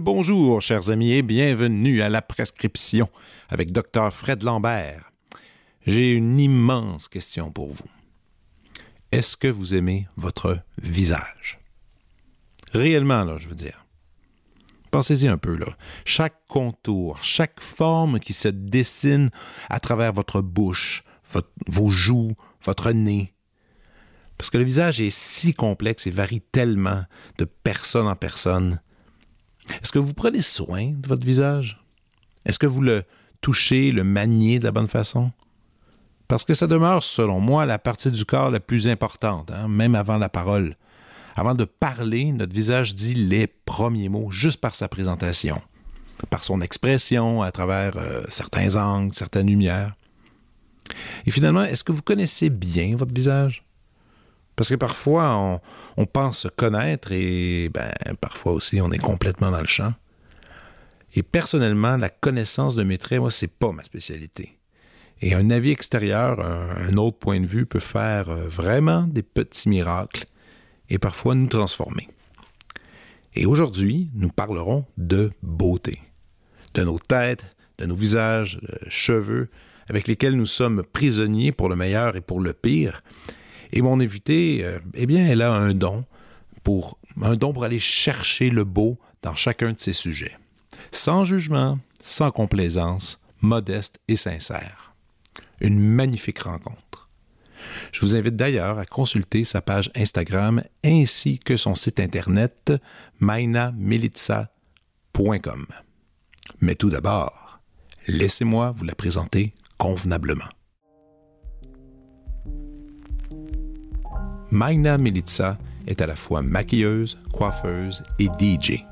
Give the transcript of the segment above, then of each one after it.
bonjour, chers amis, et bienvenue à la prescription avec Dr. Fred Lambert. J'ai une immense question pour vous. Est-ce que vous aimez votre visage? Réellement, là, je veux dire. Pensez-y un peu, là. Chaque contour, chaque forme qui se dessine à travers votre bouche, vos joues, votre nez. Parce que le visage est si complexe et varie tellement de personne en personne est-ce que vous prenez soin de votre visage? Est-ce que vous le touchez, le maniez de la bonne façon? Parce que ça demeure, selon moi, la partie du corps la plus importante, hein, même avant la parole. Avant de parler, notre visage dit les premiers mots juste par sa présentation, par son expression à travers euh, certains angles, certaines lumières. Et finalement, est-ce que vous connaissez bien votre visage? Parce que parfois, on, pense se connaître et ben, parfois aussi, on est complètement dans le champ. Et personnellement, la connaissance de mes traits, moi, c'est pas ma spécialité. Et un avis extérieur, un, autre point de vue peut faire euh, vraiment des petits miracles et parfois nous transformer. Et aujourd'hui, nous parlerons de beauté, de nos têtes, de nos visages, de cheveux, avec lesquels nous sommes prisonniers pour le meilleur et pour le pire, et mon invité, euh, eh bien, elle a un don pour un don pour aller chercher le beau dans chacun de ses sujets. Sans jugement, sans complaisance, modeste et sincère. Une magnifique rencontre. Je vous invite d'ailleurs à consulter sa page Instagram ainsi que son site internet mainamilitsa.com. Mais tout d'abord, laissez-moi vous la présenter convenablement. Magna Militsa est à la fois maquilleuse, coiffeuse et DJ.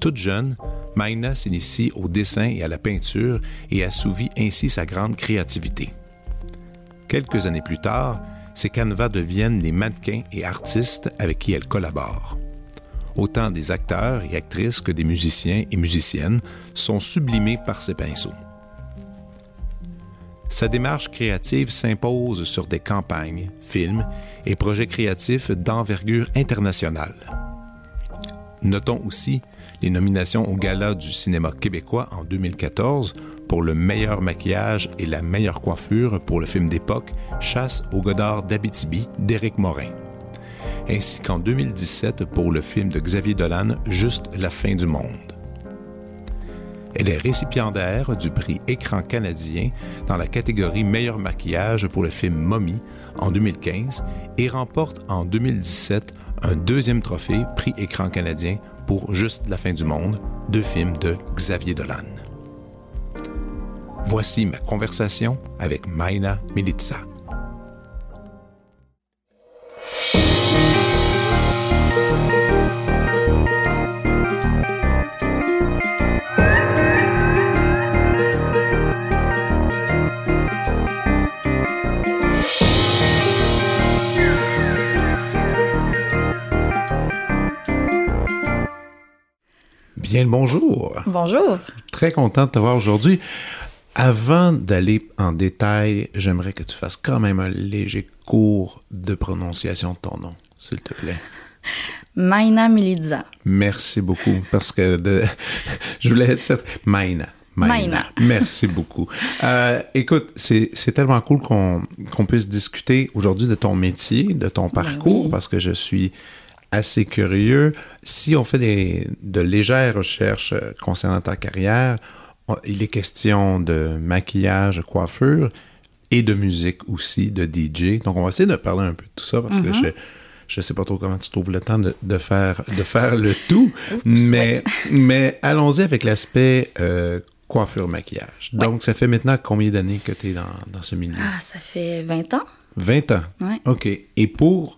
Toute jeune, Magna s'initie au dessin et à la peinture et assouvit ainsi sa grande créativité. Quelques années plus tard, ses canevas deviennent les mannequins et artistes avec qui elle collabore. Autant des acteurs et actrices que des musiciens et musiciennes sont sublimés par ses pinceaux sa démarche créative s'impose sur des campagnes, films et projets créatifs d'envergure internationale. Notons aussi les nominations au Gala du cinéma québécois en 2014 pour le meilleur maquillage et la meilleure coiffure pour le film d'époque Chasse au Godard d'Abitibi d'Éric Morin, ainsi qu'en 2017 pour le film de Xavier Dolan Juste la fin du monde. Elle est récipiendaire du prix Écran canadien dans la catégorie Meilleur maquillage pour le film Mommy en 2015 et remporte en 2017 un deuxième trophée Prix Écran canadien pour Juste la fin du monde, deux films de Xavier Dolan. Voici ma conversation avec Maina Militsa. Bien bonjour. Bonjour. Très content de te voir aujourd'hui. Avant d'aller en détail, j'aimerais que tu fasses quand même un léger cours de prononciation de ton nom, s'il te plaît. Maina Militza. Merci beaucoup, parce que je voulais être cette... Maina. Maina. Merci beaucoup. Euh, écoute, c'est tellement cool qu'on puisse discuter aujourd'hui de ton métier, de ton ben parcours, parce que je suis assez curieux. Si on fait des, de légères recherches euh, concernant ta carrière, il est question de maquillage, coiffure et de musique aussi, de DJ. Donc, on va essayer de parler un peu de tout ça parce que mm-hmm. je ne sais pas trop comment tu trouves le temps de, de faire, de faire le tout. mais mais allons-y avec l'aspect euh, coiffure-maquillage. Donc, ça fait maintenant combien d'années que tu es dans, dans, ce milieu? Ah, ça fait 20 ans. 20 ans? Oui. OK. Et pour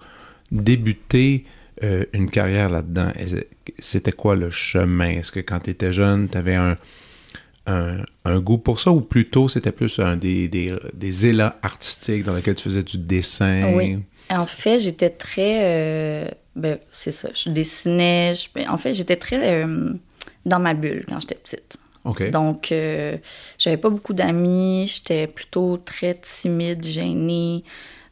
débuter euh, une carrière là-dedans. C'était quoi le chemin? Est-ce que quand tu étais jeune, tu avais un, un, un goût pour ça ou plutôt c'était plus un des, des, des élans artistiques dans lesquels tu faisais du dessin? Oui. En fait, j'étais très. euh, ben, c'est ça. Je dessinais. je- en fait, j'étais très euh, dans ma bulle quand j'étais petite. Donc, euh, j'avais pas beaucoup d'amis. J'étais plutôt très timide, gênée.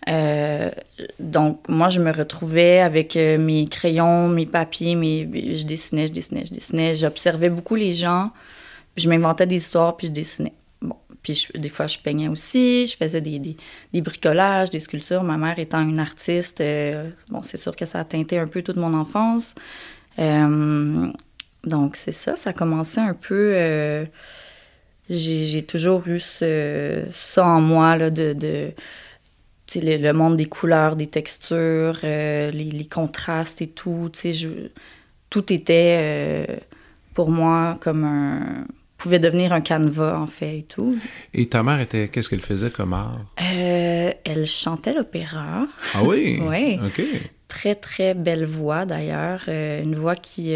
Euh, donc, moi, je me retrouvais avec euh, mes crayons, mes papiers, mes... je dessinais, je dessinais, je dessinais. J'observais beaucoup les gens. Je m'inventais des histoires, puis je dessinais. Bon, puis des fois, je peignais aussi. Je faisais des, des, bricolages, des sculptures. Ma mère étant une artiste, euh, bon, c'est sûr que ça a teinté un peu toute mon enfance. Donc, c'est ça. Ça a commencé un peu... j'ai toujours eu ce, ça en moi, là, de... le, le monde des couleurs, des textures, euh, les, les contrastes et tout. je- tout était euh, pour moi comme un. pouvait devenir un canevas, en fait, et tout. Et ta mère était. Qu'est-ce qu'elle faisait comme art? Euh, elle chantait l'opéra. Ah oui? Oui. OK. Très, très belle voix, d'ailleurs. Une voix qui,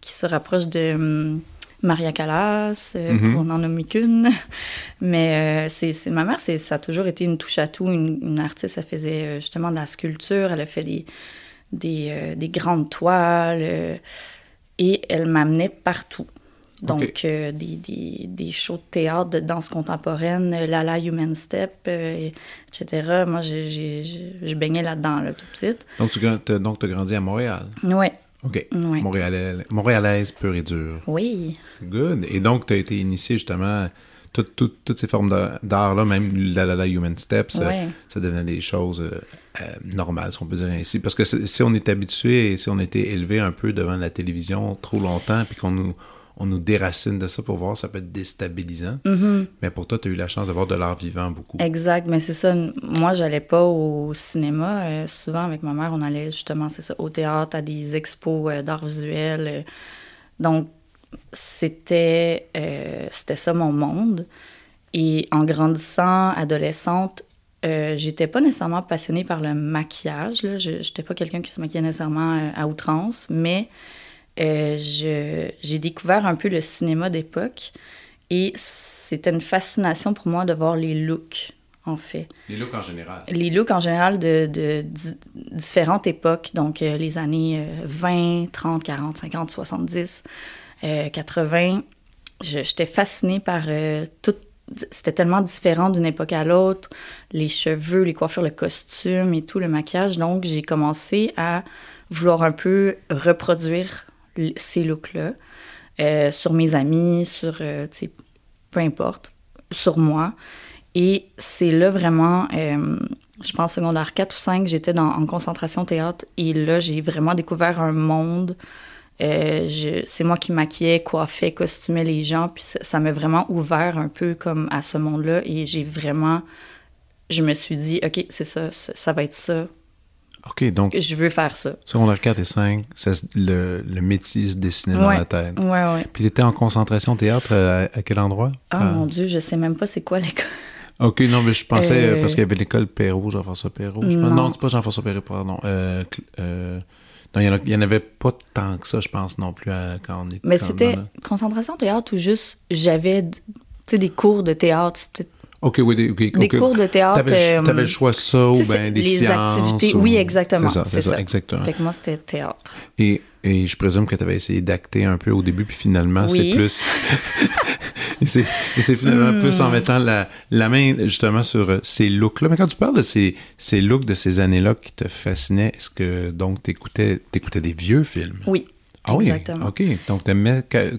qui se rapproche de hum, Maria Callas, euh, Mhm. pour n'en nommer qu'une. Mais euh, c'est, ma mère, ça a toujours été une touche à tout, une, une artiste. Elle faisait euh, justement de la sculpture, elle a fait des, des, euh, des grandes toiles euh, et elle m'amenait partout. Donc, des, des, des shows de théâtre, de danse contemporaine, Lala Human Step, etc. Moi, je baignais là-dedans, là, tout petite. Donc, tu donc, as grandi à Montréal. Ouais, OK. Ouais. Montréalaise, Montréalaise pure et dure. oui. Good. Et donc, tu as été initié justement. Toutes, toutes, toutes ces formes d'art-là, même la la la Human Steps, euh, Ouais. ça devenait des choses euh, euh, normales, si on peut dire ainsi. Parce que si on est habitué et si on était élevé un peu devant la télévision trop longtemps, puis qu'on nous, on nous déracine de ça pour voir, ça peut être déstabilisant. Mais pour toi, tu as eu la chance d'avoir de l'art vivant beaucoup. Exact, mais c'est ça. Moi, j'allais pas au cinéma. Euh, souvent, avec ma mère, on allait justement, c'est ça, au théâtre, à des expos euh, d'art visuel. euh. donc, c'était c'était ça mon monde. Et en grandissant, adolescente, j'étais pas nécessairement passionnée par le maquillage. Là. Je n'étais pas quelqu'un qui se maquillait nécessairement à outrance, mais euh, je- j'ai découvert un peu le cinéma d'époque et c'était une fascination pour moi de voir les looks, en fait. Les looks en général. Les looks en général de, de di- différentes époques, donc euh, les années euh, 20, 30, 40, 50, 70, euh, 80. Je- J'étais fascinée par euh, tout. C'était tellement différent d'une époque à l'autre, les cheveux, les coiffures, le costume et tout, le maquillage. Donc, j'ai commencé à vouloir un peu reproduire ces looks-là euh, sur mes amis, sur, euh, peu importe, sur moi. Et c'est là vraiment, euh, je pense secondaire 4 ou 5, j'étais dans- en concentration théâtre et là, j'ai vraiment découvert un monde. Euh, c'est moi qui maquillais, coiffais, costumais les gens, puis ça ça m'a vraiment ouvert un peu comme à ce monde-là et j'ai vraiment, je me suis dit, OK, c'est ça, ça, ça va être ça, OK, donc, je veux faire ça. secondaire 4 et 5, ça le, le métier se dessinait dans la tête. Ouais, ouais. Puis tu étais en concentration théâtre euh, à, à quel endroit? Ah Ah. mon Dieu, je sais même pas c'est quoi l'école. OK, non, mais je pensais, Euh, euh, parce qu'il y avait l'école Perrault, Jean-François Perrault. je pense. Non. Non, c'est pas Jean-François Perrault, pardon. Euh, euh, non, il y en avait pas tant que ça, je pense, non plus, à- quand on était... Mais c'était concentration théâtre ou juste j'avais d- tu sais, des cours de théâtre. C'était OK, oui, des, des cours de théâtre. T'avais, euh, t'avais le choix ça ou ben des les sciences. activités. ou- Oui, exactement. C'est ça, c'est ça, ça. exactement. Fait que moi, c'était théâtre. Et, et je présume que tu avais essayé d'acter un peu au début, puis finalement, Oui. c'est plus. et c'est finalement Hmm. plus en mettant la, la main justement sur euh, ces looks-là. Mais quand tu parles de ces, ces looks de ces années-là qui te fascinaient, est-ce que donc tu écoutais, des vieux films? Oui. Ah oui, exactement. OK. Donc,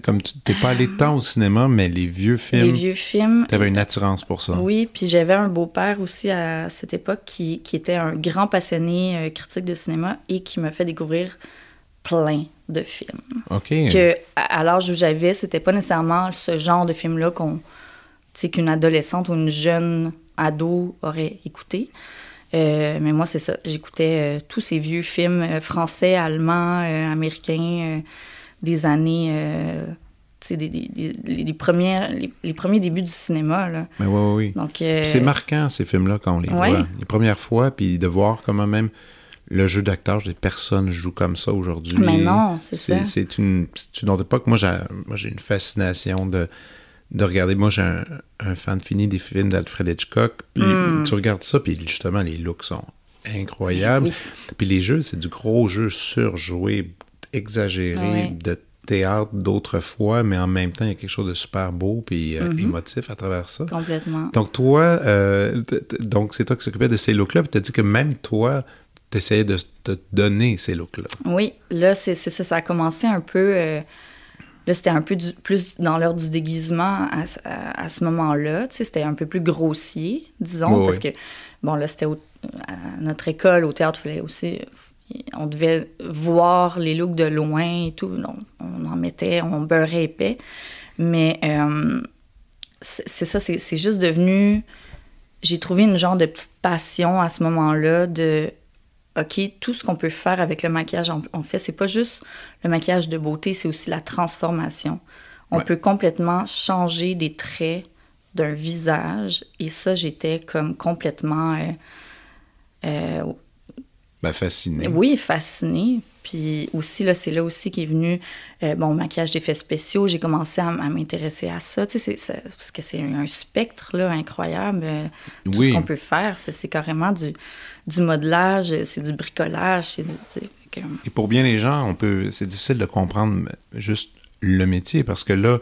comme tu t'es pas allé tant au cinéma, mais les vieux Les films, vieux films. tu avais une attirance pour ça. Oui, puis j'avais un beau-père aussi à cette époque qui, qui était un grand passionné euh, critique de cinéma et qui m'a fait découvrir plein de films. OK. Que à, à l'âge où j'avais, c'était pas nécessairement ce genre de film-là qu'on, qu'une adolescente ou une jeune ado aurait écouté. Euh, mais moi, c'est ça. J'écoutais euh, tous ces vieux films euh, français, allemands, américains des années. sais, des, des- des- les, premières, les, les premiers débuts du cinéma. Là. Mais oui, oui, oui. Donc, C'est marquant, ces films-là, quand on les Ouais. voit. Les premières fois, puis de voir comment même le jeu d'acteur, des personnes jouent comme ça aujourd'hui. Mais non, c'est ça. C'est une, c'est une autre époque. Moi, j'ai une fascination de, de regarder. Moi, j'ai un, un fan fini des films d'Alfred Hitchcock. Puis Hmm. tu regardes ça, puis justement, les looks sont incroyables. Oui. Puis les jeux, c'est du gros jeu surjoué, exagéré, Ouais. de théâtre d'autrefois, mais en même temps, il y a quelque chose de super beau puis euh, émotif à travers ça. Complètement. Donc, toi, euh, donc c'est toi qui s'occupais de ces looks-là, puis tu as dit que même toi, tu essayais de te donner ces looks-là. Oui, là, c'est c'est ça. Ça a commencé un peu. euh, là, c'était un peu du- plus dans l'heure du déguisement à, ce- à- à ce moment-là. C'était un peu plus grossier, disons, Oui, parce oui. que, bon, là, c'était à notre école, au théâtre, fallait aussi. On devait voir les looks de loin et tout. On, on en mettait, on beurrait épais. Mais euh, c'est ça, c'est c'est juste devenu. J'ai trouvé une genre de petite passion à ce moment-là de OK, tout ce qu'on peut faire avec le maquillage, en, en fait, c'est pas juste le maquillage de beauté, c'est aussi la transformation. On Ouais. peut complètement changer des traits d'un visage. Et ça, j'étais comme complètement, euh, euh, Ben, fasciné. oui, fascinée. Puis aussi, là, c'est là aussi qu'est venu, euh, bon, maquillage d'effets spéciaux. J'ai commencé à, m'intéresser à ça, tu sais, c'est- parce que c'est un spectre, là, incroyable. euh, Tout Oui. ce qu'on peut faire, c'est carrément du, du modelage, c'est du bricolage, c'est du... que- Et pour bien les gens, on peut, c'est difficile de comprendre juste le métier parce que là,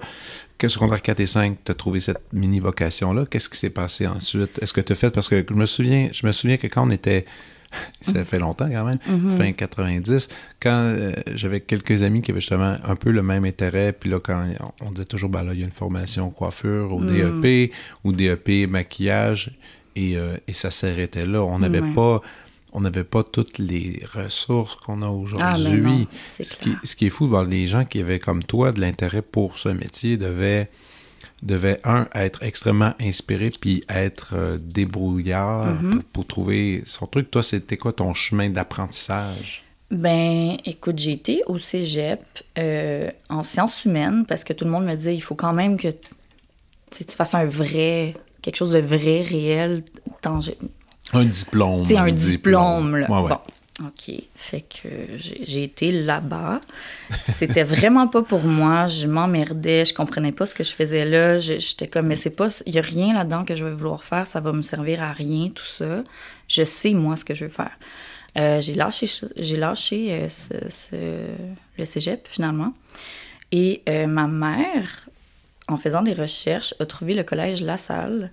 que secondaire 4 et 5, tu as trouvé cette mini vocation-là. Qu'est-ce qui s'est passé ensuite? Est-ce que tu as fait, parce que je me souviens, je me souviens que quand on était, ça fait longtemps quand même, fin 90, quand euh, j'avais quelques amis qui avaient justement un peu le même intérêt, puis là, quand on, on disait toujours, ben là, il y a une formation coiffure au DEP ou DEP maquillage, et, euh, et ça s'arrêtait là. On n'avait Ouais. pas on n'avait pas toutes les ressources qu'on a Ah, aujourd'hui. ce, qui, ce qui est fou, ben, les gens qui avaient comme toi de l'intérêt pour ce métier devaient, devaient un, être extrêmement inspirés, puis être euh, débrouillards Mm-hmm. pour, pour trouver son truc. Toi, c'était quoi ton chemin d'apprentissage? Ben, écoute, j'ai été au cégep euh, en sciences humaines parce que tout le monde me disait il faut quand même que tu fasses un vrai, quelque chose de vrai, réel, tangible. Un diplôme. Sais, un diplôme, là. Ouais, ouais. Bon, OK. Fait que j'ai été là-bas. C'était vraiment pas pour moi. Je m'emmerdais. Je comprenais pas ce que je faisais là. J'étais comme, mais c'est pas... Il y a rien là-dedans que je vais vouloir faire. Ça va me servir à rien, tout ça. Je sais, moi, ce que je veux faire. Euh, j'ai lâché, j'ai lâché euh, ce- ce- le cégep, finalement. Et euh, ma mère, en faisant des recherches, a trouvé le collège La Salle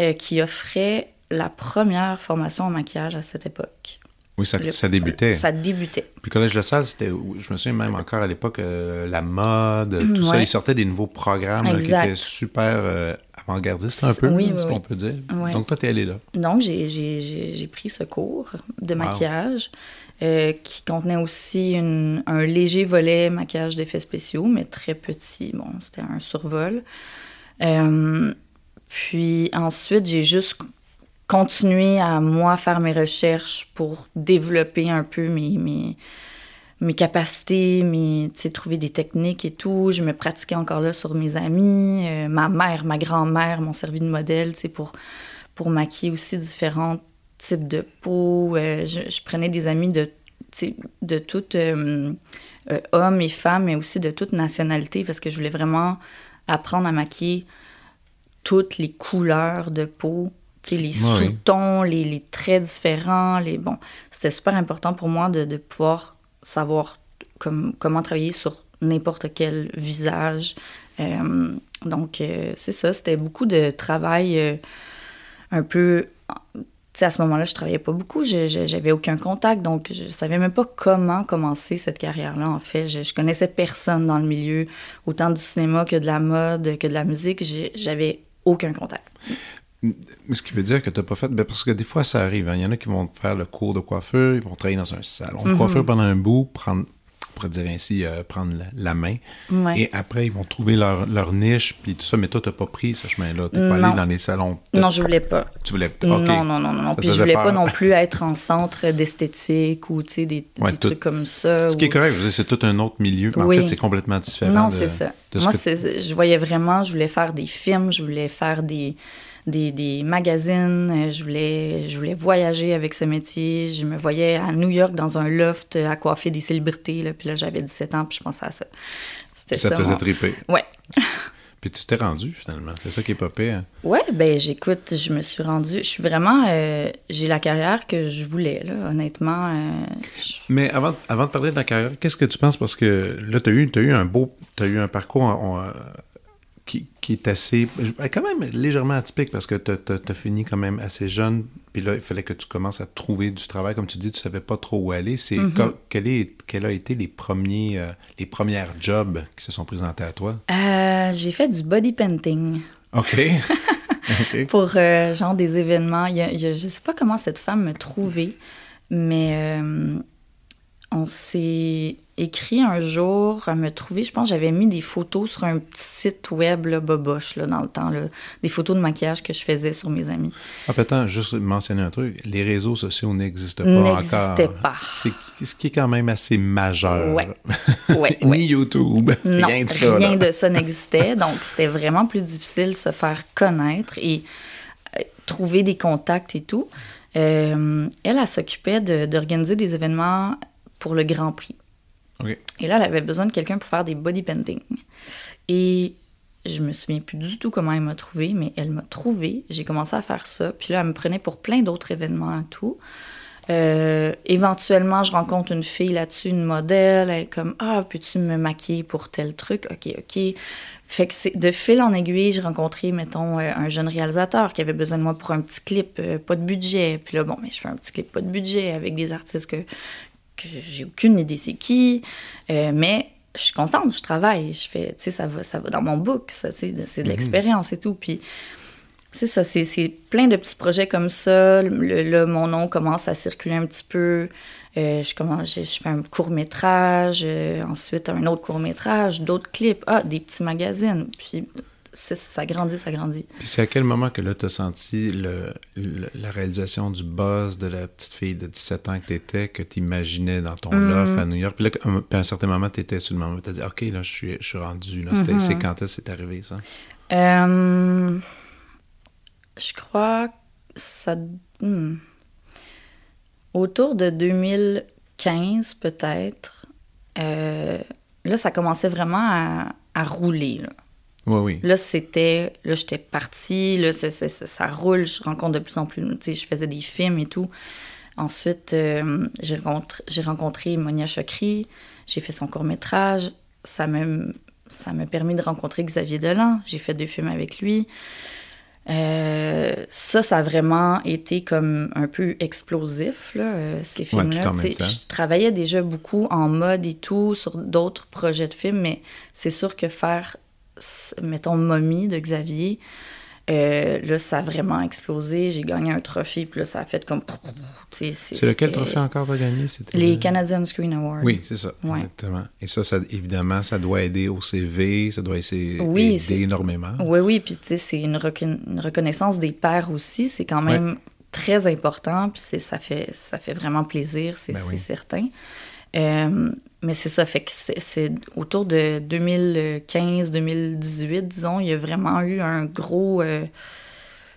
euh, qui offrait la première formation en maquillage à cette époque. Oui, ça, Le- ça débutait. Ça débutait. Puis Collège La Salle, c'était, je me souviens même encore à l'époque, euh, la mode, tout ça. Ouais. Ils sortaient des nouveaux programmes là, qui étaient super euh, avant-gardistes un peu, Oui, là, oui, ce qu'on peut dire. Ouais. Donc toi, t'es allé là. Donc, j'ai- j'ai j'ai- j'ai pris ce cours de Wow. maquillage euh, qui contenait aussi un léger volet maquillage d'effets spéciaux, mais très petit. Bon, c'était un survol. Euh, puis ensuite, j'ai juste continué à, moi, faire mes recherches pour développer un peu mes, mes, capacités, mes, trouver des techniques et tout. Je me pratiquais encore là sur mes amis. Euh, ma mère, ma grand-mère m'ont servi de modèle, pour, pour maquiller aussi différents types de peau. Euh, je, je prenais des amis de, de toutes, euh, euh, hommes et femmes, mais aussi de toute nationalité, parce que je voulais vraiment apprendre à maquiller toutes les couleurs de peau, les Oui. sous-tons, les, les traits différents. Les, bon, c'était super important pour moi de, de pouvoir savoir comme, comment travailler sur n'importe quel visage. Euh, donc, euh, c'est ça, c'était beaucoup de travail euh, un peu... Sais, à ce moment-là, je travaillais pas beaucoup, j'avais aucun contact, donc je savais même pas comment commencer cette carrière-là, en fait. Je, je connaissais personne dans le milieu, autant du cinéma que de la mode, que de la musique, j'avais aucun contact. Ce qui veut dire que tu n'as pas fait. ben, parce que des fois, ça arrive. hein. Il y en a qui vont faire le cours de coiffeur, ils vont travailler dans un salon de Mhm. coiffeur pendant un bout, prendre, pourrait dire ainsi, euh, prendre la, la main. Ouais. Et après, ils vont trouver leur, leur niche, puis tout ça. Mais toi, tu n'as pas pris ce chemin-là. Tu n'es pas allé dans les salons. Non, je voulais pas. Tu voulais. Non, non, non, non. non. Ça Puis je faisait voulais peur. pas non plus être en centre d'esthétique ou, des, Ouais, des tout- trucs comme ça. Ce qui est correct, je c'est tout un autre milieu. mais En fait, c'est complètement différent. Non, de- c'est ça. de Moi, que- je voyais vraiment, je voulais faire des films, je voulais faire des, des, des magazines, euh, je voulais, je voulais voyager avec ce métier. Je me voyais à New York dans un loft euh, à coiffer des célébrités. Là, puis là, j'avais 17 ans, puis je pensais à ça. C'était Ça ça. te faisait mon- triper. Ouais. Puis tu t'es rendu finalement. C'est ça qui est pas pire. Ouais, ben j'écoute, je me suis rendue. Je suis vraiment. euh, j'ai la carrière que je voulais, là, honnêtement. euh, je- Mais avant, avant de parler de la carrière, qu'est-ce que tu penses? Parce que là, tu as eu, t'as eu un beau. Tu as eu un parcours en- en, qui, est assez. quand même légèrement atypique parce que tu as, fini quand même assez jeune. Puis là, il fallait que tu commences à trouver du travail. Comme tu dis, tu savais pas trop où aller. C'est co- quel, est, quel a été les premiers euh, les premières jobs qui se sont présentés à toi? Euh, j'ai fait du body painting OK. Pour euh, genre des événements. Il y a- il y a- je sais pas comment cette femme me trouvait, mais on s'est écrit un jour à me trouver. Je pense j'avais mis des photos sur un petit site web, là, boboche, là, dans le temps. Là, des photos de maquillage que je faisais sur mes amis. Ah, attends, juste mentionner un truc. Les réseaux sociaux n'existent pas N'existaient encore. pas. C'est ce qui est quand même assez majeur. Ouais. Ouais, Ni ouais. YouTube. Non, rien de ça. rien là. de ça n'existait. Donc, c'était vraiment plus difficile de se faire connaître et euh, trouver des contacts et tout. Euh, elle, elle s'occupait de- d'organiser des événements pour le Grand Prix. OK. Et là, elle avait besoin de quelqu'un pour faire des body painting. Et je me souviens plus du tout comment elle m'a trouvé, mais elle m'a trouvé. J'ai commencé à faire ça. Puis là, elle me prenait pour plein d'autres événements et tout. Euh, éventuellement, je rencontre une fille là-dessus, une modèle. Elle est comme Ah, peux-tu me maquiller pour tel truc Ok, ok. Fait que de fil en aiguille, j'ai rencontré, mettons, euh, un jeune réalisateur qui avait besoin de moi pour un petit clip, euh, pas de budget. Puis là, bon, mais je fais un petit clip, pas de budget, avec des artistes que, que j'ai aucune idée c'est qui. Euh, mais je suis contente, je travaille. Je fais, tu sais, ça va, ça va dans mon book, ça, tu sais, c'est de l'expérience et tout. Puis c'est ça, c'est c'est plein de petits projets comme ça. Le- Là, mon nom commence à circuler un petit peu. Euh, je, commence, je, je fais un court-métrage, euh, ensuite un autre court-métrage, d'autres clips, ah, des petits magazines. Puis ça grandit, ça grandit. Puis c'est à quel moment que là, tu as senti le, le- la réalisation du buzz de la petite fille de 17 ans que tu étais, que tu imaginais dans ton Mm. loft à New York? Puis là, à un- puis à un certain moment, tu étais sur le moment où tu as dit OK, là, je suis, je suis rendu. Mm-hmm. C'est quand est-ce que c'est arrivé, ça? Euh, je crois que ça. hmm. Autour de 2015, peut-être. euh, là, ça commençait vraiment à, à rouler. Là, Oui, oui. Là, c'était. Là, j'étais partie. Là, c'est- c'est- ça roule. Je rencontre de plus en plus. Tu sais, je faisais des films et tout. Ensuite, euh, j'ai rencontré, Monia Chokri. J'ai fait son court-métrage. Ça me, ça m'a permis de rencontrer Xavier Dolan. J'ai fait deux films avec lui. Euh, ça, ça a vraiment été comme un peu explosif, là, euh, ces Ouais, films-là. temps. je travaillais déjà beaucoup en mode et tout sur d'autres projets de films, mais c'est sûr que faire, mettons, Mommy de Xavier, euh, là, ça a vraiment explosé. J'ai gagné un trophée, puis là, ça a fait comme... C'est lequel trophée encore t'as gagné? Les le- Canadian Screen Awards. Oui, c'est ça. Ouais. Exactement. Et ça, ça, évidemment, ça doit aider au CV, ça doit essayer, Oui, aider énormément. Oui, oui, puis tu sais, c'est une, recon- une reconnaissance des pairs aussi. C'est quand même très important, puis ça fait, ça fait vraiment plaisir, c'est Ben oui. certain. Euh, mais c'est ça, fait que c'est- autour de 2015-2018, disons, il y a vraiment eu un gros euh,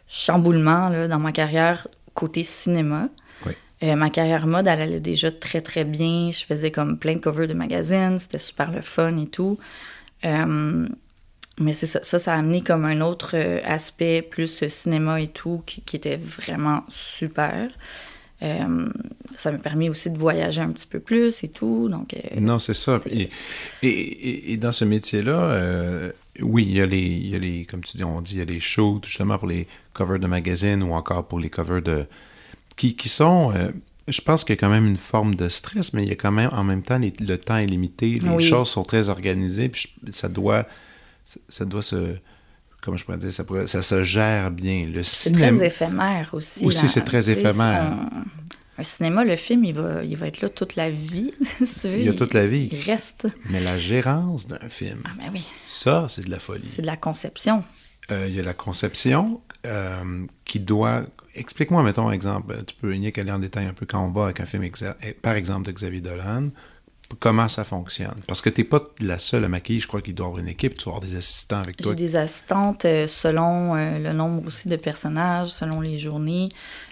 chamboulement là, dans ma carrière côté cinéma. Oui. Euh, ma carrière mode, elle allait déjà très, très bien. Je faisais comme plein de covers de magazines. C'était super le fun et tout. Mais c'est ça, ça, ça a amené comme un autre aspect, plus cinéma et tout, qui, qui était vraiment super. Euh, ça m'a permis aussi de voyager un petit peu plus et tout. Donc, euh, Non, c'est ça. Et, et, dans ce métier-là, euh, oui, il y, a les, il y a les, comme tu dis, on dit, il y a les shoots, justement, pour les covers de magazines ou encore pour les covers de... qui, qui sont... je pense qu'il y a quand même une forme de stress, mais il y a quand même, en même temps, les- le temps est limité, les Oui. choses sont très organisées, puis je- ça doit... Ça doit se... Comment je pourrais dire? Ça, pourrait- ça se gère bien. Le c'est cinéma... très éphémère aussi. Aussi, c'est très éphémère. Un cinéma, le film, il va, il va être là toute la vie. si. Il y a toute la vie. Il reste. Mais la gérance d'un film, Ah, ben oui, ça, c'est de la folie. c'est de la conception. Euh, il y a la conception euh, qui doit. Explique-moi, mettons, un exemple. Tu peux Nick, aller en détail un peu quand on va avec un film, exa- eh, par exemple, de Xavier Dolan. Comment ça fonctionne? Parce que tu n'es pas la seule à maquiller. Je crois qu'il doit y avoir une équipe. Tu dois avoir des assistants avec toi. J'ai des assistantes euh, selon euh, le nombre aussi de personnages, selon les journées.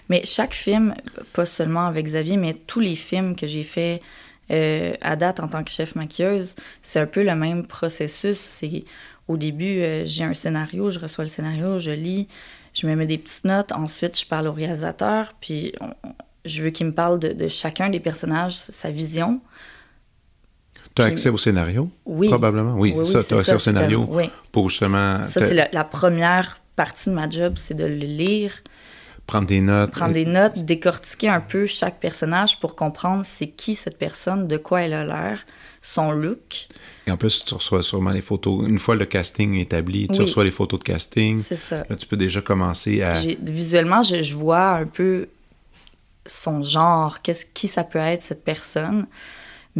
Mais chaque film, pas seulement avec Xavier, mais tous les films que j'ai faits euh, à date en tant que chef maquilleuse, c'est un peu le même processus. C'est au début, j'ai un scénario, je reçois le scénario, je lis, je me mets des petites notes. Ensuite, je parle au réalisateur, puis je veux qu'il me parle de, chacun des personnages, sa vision. Tu as accès au scénario? Oui. Probablement. Oui, ça, tu as accès au scénario oui. pour justement. Ça, c'est la, la, première partie de ma job, c'est de le lire. Prendre des notes. Prendre des notes, décortiquer un peu chaque personnage pour comprendre c'est qui cette personne, de quoi elle a l'air, son look. Et en plus, tu reçois sûrement les photos. Une fois le casting établi, tu reçois les photos de casting. C'est ça. Là, tu peux déjà commencer à. Visuellement, je, je vois un peu son genre, qu'est-ce qui ça peut être cette personne.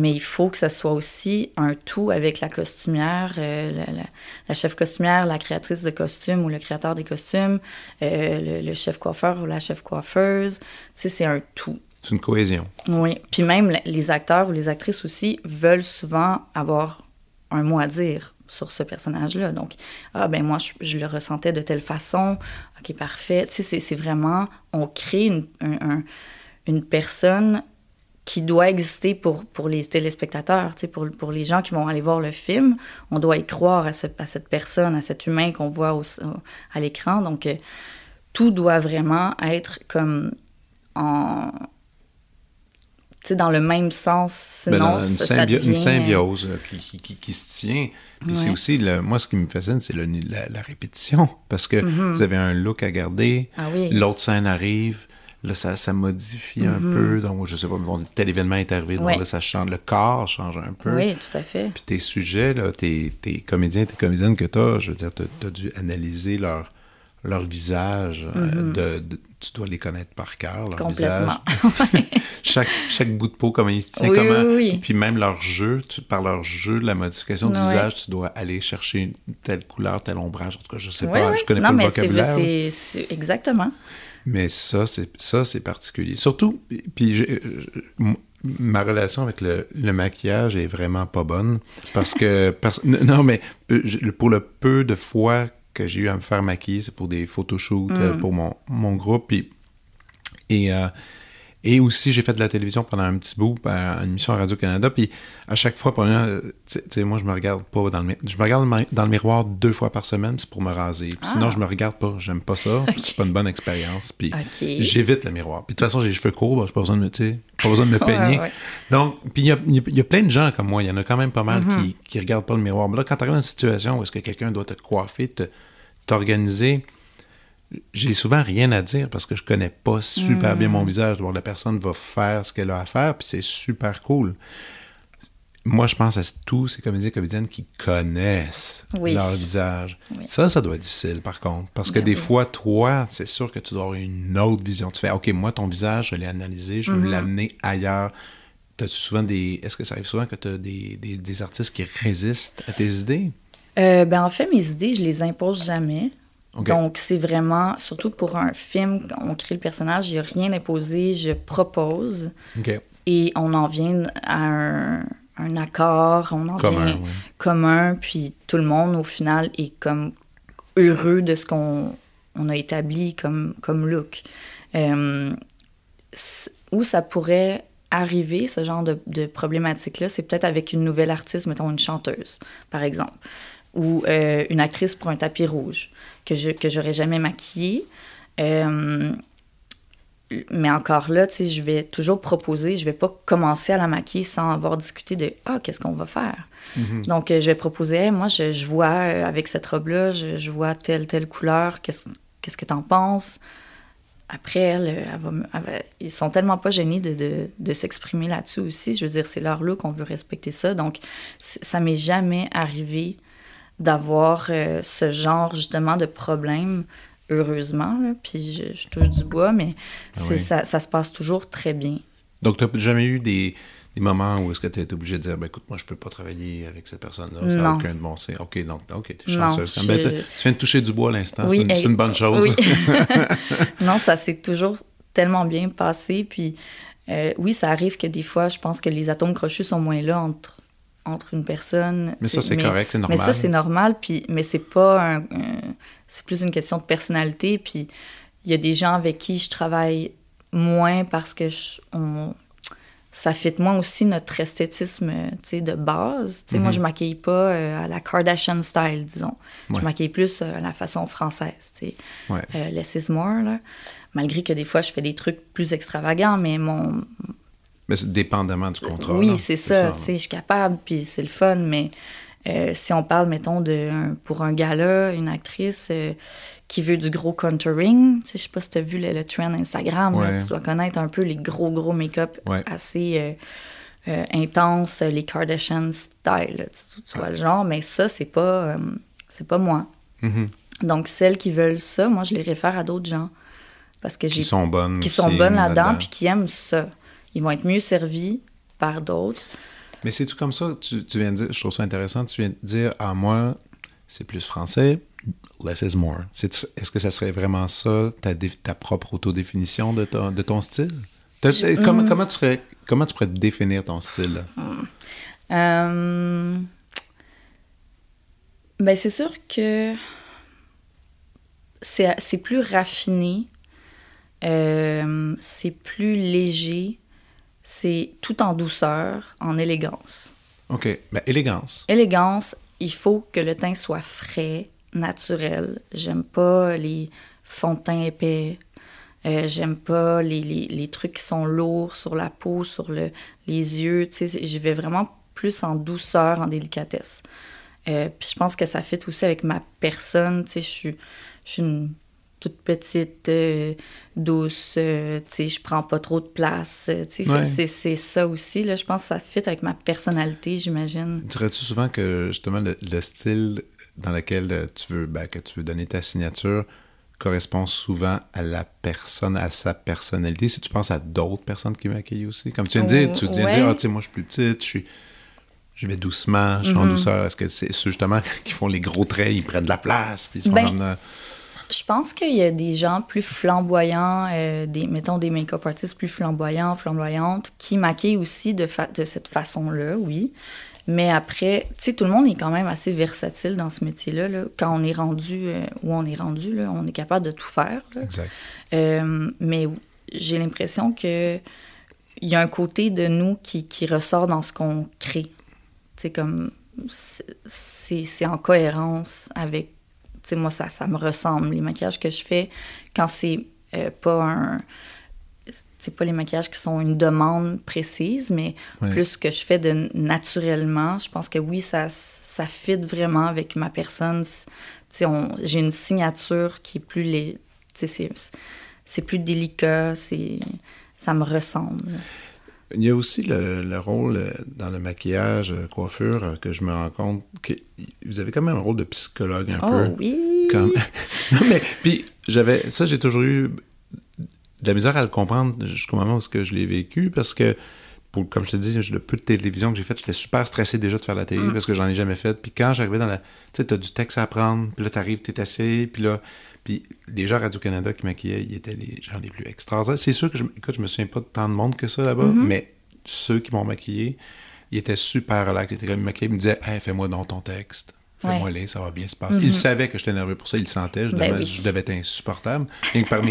Mais il faut que ça soit aussi un tout avec la costumière, euh, la, la- la chef costumière, la créatrice de costumes ou le créateur des costumes, euh, le, le chef coiffeur ou la chef coiffeuse. Tu sais, c'est un tout. C'est une cohésion. Oui. Puis même les acteurs ou les actrices aussi veulent souvent avoir un mot à dire sur ce personnage-là. Donc, ah ben moi, je, je le ressentais de telle façon. OK, parfait. Tu sais, c'est- c'est vraiment, on crée une, un- un- une personne qui doit exister pour, pour les téléspectateurs, pour, pour les gens qui vont aller voir le film. On doit y croire à, ce- à cette personne, à cet humain qu'on voit au- à l'écran. Donc, euh, tout doit vraiment être comme en... Tu sais, dans le même sens, Ben, sinon une, ça, symbiose qui, qui- qui- qui se tient. Puis c'est aussi, le, moi, ce qui me fascine, c'est la, la répétition. Parce que vous avez un look à garder. Ah oui. l'autre scène arrive, là, ça, ça modifie un peu. Donc, je sais pas, bon, tel événement est arrivé, donc. Ouais. là, ça change, le corps change un peu. Oui, tout à fait. Puis tes sujets, là, tes, tes comédiens, tes comédiennes que tu as, je veux dire, tu as dû analyser leur, leur visage. euh, de, de- tu dois les connaître par cœur, leur visage. Mm-hmm. Chaque, chaque bout de peau, comment il se tient, Oui, comment. oui, oui. Puis même leur jeu, tu, par leur jeu, la modification du visage, tu dois aller chercher une telle couleur, tel ombrage. En tout cas, je sais pas, je connais non, pas le mais c'est- vocabulaire. c'est exactement. Mais ça, c'est ça, c'est particulier. Surtout, puis je- m- ma relation avec le, le maquillage est vraiment pas bonne parce que parce- non, mais je- pour le peu de fois que j'ai eu à me faire maquiller, c'est pour des photoshoots euh, pour mon, mon groupe. Puis, et euh, et aussi, j'ai fait de la télévision pendant un petit bout, à une émission à Radio-Canada. Puis à chaque fois, tu sais- sais, moi, je me regarde pas dans le mi- Je me regarde dans le- miroir deux fois par semaine, c'est pour me raser. Puis Sinon, Ah. je me regarde pas. J'aime pas ça. puis C'est pas une bonne expérience. Puis j'évite le miroir. Puis de toute façon, j'ai les cheveux courts, bah, j'ai pas besoin de me, pas besoin de me peigner. ouais. Donc, puis il y a, il y a- il y a plein de gens comme moi, il y en a quand même pas mal qui, qui regardent pas le miroir. Mais là, quand tu arrives dans une situation où est-ce que quelqu'un doit te coiffer, te, t'organiser, j'ai souvent rien à dire parce que je connais pas super bien mon visage. Donc la personne va faire ce qu'elle a à faire, puis c'est super cool. Moi, je pense à tous ces comédiens et comédiennes qui connaissent Oui. leur visage. Oui. Ça, ça doit être difficile, par contre. Parce que Ben des oui. fois, toi, c'est sûr que tu dois avoir une autre vision. Tu fais, OK, moi, ton visage, je l'ai analysé, je veux Mm-hmm. l'amener ailleurs. T'as-tu souvent des... Est-ce que ça arrive souvent que tu as des, des, des artistes qui résistent à tes idées? Euh, ben, en fait, mes idées, je les impose jamais. Donc, c'est vraiment, surtout pour un film, on crée le personnage, il n'y a rien imposé, je propose et on en vient à un, un accord, on en Commun, vient oui. commun, puis tout le monde, au final, est comme heureux de ce qu'on on a établi comme, comme look. Euh, où ça pourrait arriver, ce genre de, de problématique-là, c'est peut-être avec une nouvelle artiste, mettons une chanteuse, par exemple, ou euh, une actrice pour un tapis rouge, que je que j'aurais jamais maquillée. Euh, mais encore là, tu sais, je vais toujours proposer, je vais pas commencer à la maquiller sans avoir discuté de ah, qu'est-ce qu'on va faire? Donc, euh, je vais proposer, Hey, moi, je, je vois euh, avec cette robe-là, je, je vois telle, telle couleur, qu'est-ce qu'est-ce que t'en penses? Après, elle, euh, elle va, me- elle va- ils sont tellement pas gênés de, de, de s'exprimer là-dessus aussi. Je veux dire, c'est leur look, on veut respecter ça. Donc, ça m'est jamais arrivé d'avoir euh, ce genre, justement, de problème, heureusement. là. Puis, je, je touche du bois, mais Ah c'est- oui. ça, ça se passe toujours très bien. Donc, tu n'as jamais eu des, des moments où est-ce que tu été obligé de dire, ben, écoute, moi, je peux pas travailler avec cette personne-là, ça n'a aucun de bon sens. OK, donc, OK, tu es Non, chanceuse. je- Ben, tu viens de toucher du bois à l'instant, c'est une, eh, une bonne chose. Oui. non, ça s'est toujours tellement bien passé. Puis euh, oui, ça arrive que des fois, je pense que les atomes crochus sont moins là entre, entre une personne. Mais ça, c'est correct, c'est Mais normal. ça, c'est normal. Puis, mais c'est pas un, un- C'est plus une question de personnalité. Puis il y a des gens avec qui je travaille moins parce que je- on, ça fit moins aussi notre esthétisme de base. sais Moi, je maquille pas euh, à la Kardashian style, disons. Je maquille plus euh, à la façon française. Ouais. Euh, less is more. Là. Malgré que des fois, je fais des trucs plus extravagants, mais mon. Mais c'est dépendamment du contrat. Oui, c'est ça. ça je suis capable, puis c'est le fun, mais si on parle, mettons, de, pour un gala, une actrice qui veut du gros contouring. Je sais pas si tu as vu le, trend Instagram. tu dois connaître un peu les gros, gros make-up assez euh, euh, intenses, les Kardashian style. tu, vois le genre. Mais ça, c'est pas, euh, c'est pas moi. Mm-hmm. Donc, celles qui veulent ça, moi, je les réfère à d'autres gens. Parce que qui sont bonnes. Qui sont bonnes là-dedans, puis qui aiment ça. Ils vont être mieux servis par d'autres. Mais c'est tout comme ça, tu, tu, viens de dire, je trouve ça intéressant, tu viens de dire, à moi, c'est plus français, less is more. Est-ce que ça serait vraiment ça, ta, ta propre autodéfinition de, de ton style? comment, mm. comment, tu serais, comment tu pourrais définir ton style? Euh, ben c'est sûr que c'est plus raffiné, euh, c'est plus léger, c'est tout en douceur, en élégance. OK. Ben, élégance. Élégance, il faut que le teint soit frais, naturel. J'aime pas les fonds de teint épais. Euh, j'aime pas les, les, trucs qui sont lourds sur la peau, sur le, les yeux. Je vais vraiment plus en douceur, en délicatesse. Euh, puis je pense que ça fait aussi avec ma personne. Je suis une toute petite, euh, douce, euh, je prends pas trop de place. C'est ça aussi. Là, je pense que ça fit avec ma personnalité, j'imagine. Dirais-tu souvent que justement le style dans lequel euh, tu veux, ben, que tu veux donner ta signature correspond souvent à la personne, à sa personnalité? Si tu penses à d'autres personnes qui m'accueillent aussi? Comme tu viens de dire, tu viens de dire, ah, tu sais, moi, je suis plus petite, je suis... Je vais doucement, je suis en mm-hmm. douceur. Est-ce que c'est ceux justement qui font les gros traits, ils prennent de la place, puis ils sont ben, euh, Je pense qu'il y a des gens plus flamboyants, euh, des, mettons des make-up artistes plus flamboyants, flamboyantes, qui maquillent aussi de, de cette façon-là, oui. Mais après, tu sais, tout le monde est quand même assez versatile dans ce métier-là. Quand on est rendu euh, où on est rendu, là, on est capable de tout faire. Exact. Euh, mais j'ai l'impression que il y a un côté de nous qui, qui ressort dans ce qu'on crée. Tu sais, comme c'est en cohérence avec. Sais, moi, ça, ça me ressemble. Les maquillages que je fais, quand c'est euh, pas un c'est pas les maquillages qui sont une demande précise, mais plus que je fais de naturellement. Je pense que oui, ça, ça fit vraiment avec ma personne. J'ai une signature qui est plus... Les, c'est plus délicat, ça me ressemble. Il y a aussi le, rôle euh, dans le maquillage, euh, coiffure, euh, que je me rends compte que vous avez quand même un rôle de psychologue un oh, peu. oui! non, mais, puis j'avais... Ça, j'ai toujours eu de la misère à le comprendre jusqu'au moment où que je l'ai vécu parce que, pour, comme je te dis, le peu de télévision que j'ai fait, j'étais super stressé déjà de faire la télé mm. parce que j'en ai jamais fait. Puis quand j'arrivais dans la. Tu sais, t'as du texte à apprendre, puis là, t'arrives, t'es assis, puis là. Puis les gens Radio-Canada qui maquillaient, ils étaient les gens les plus extraordinaires. C'est sûr que, je, écoute, je me souviens pas de tant de monde que ça là-bas, mm-hmm. mais ceux qui m'ont maquillé, ils étaient super relax. Ils étaient comme maquillés, ils me disaient, hey, fais-moi dans ton texte. Fais-moi les, ça va bien se passer. Il mhm. savait que j'étais nerveux pour ça, il le sentait, je, ben devais, être insupportable, rien que par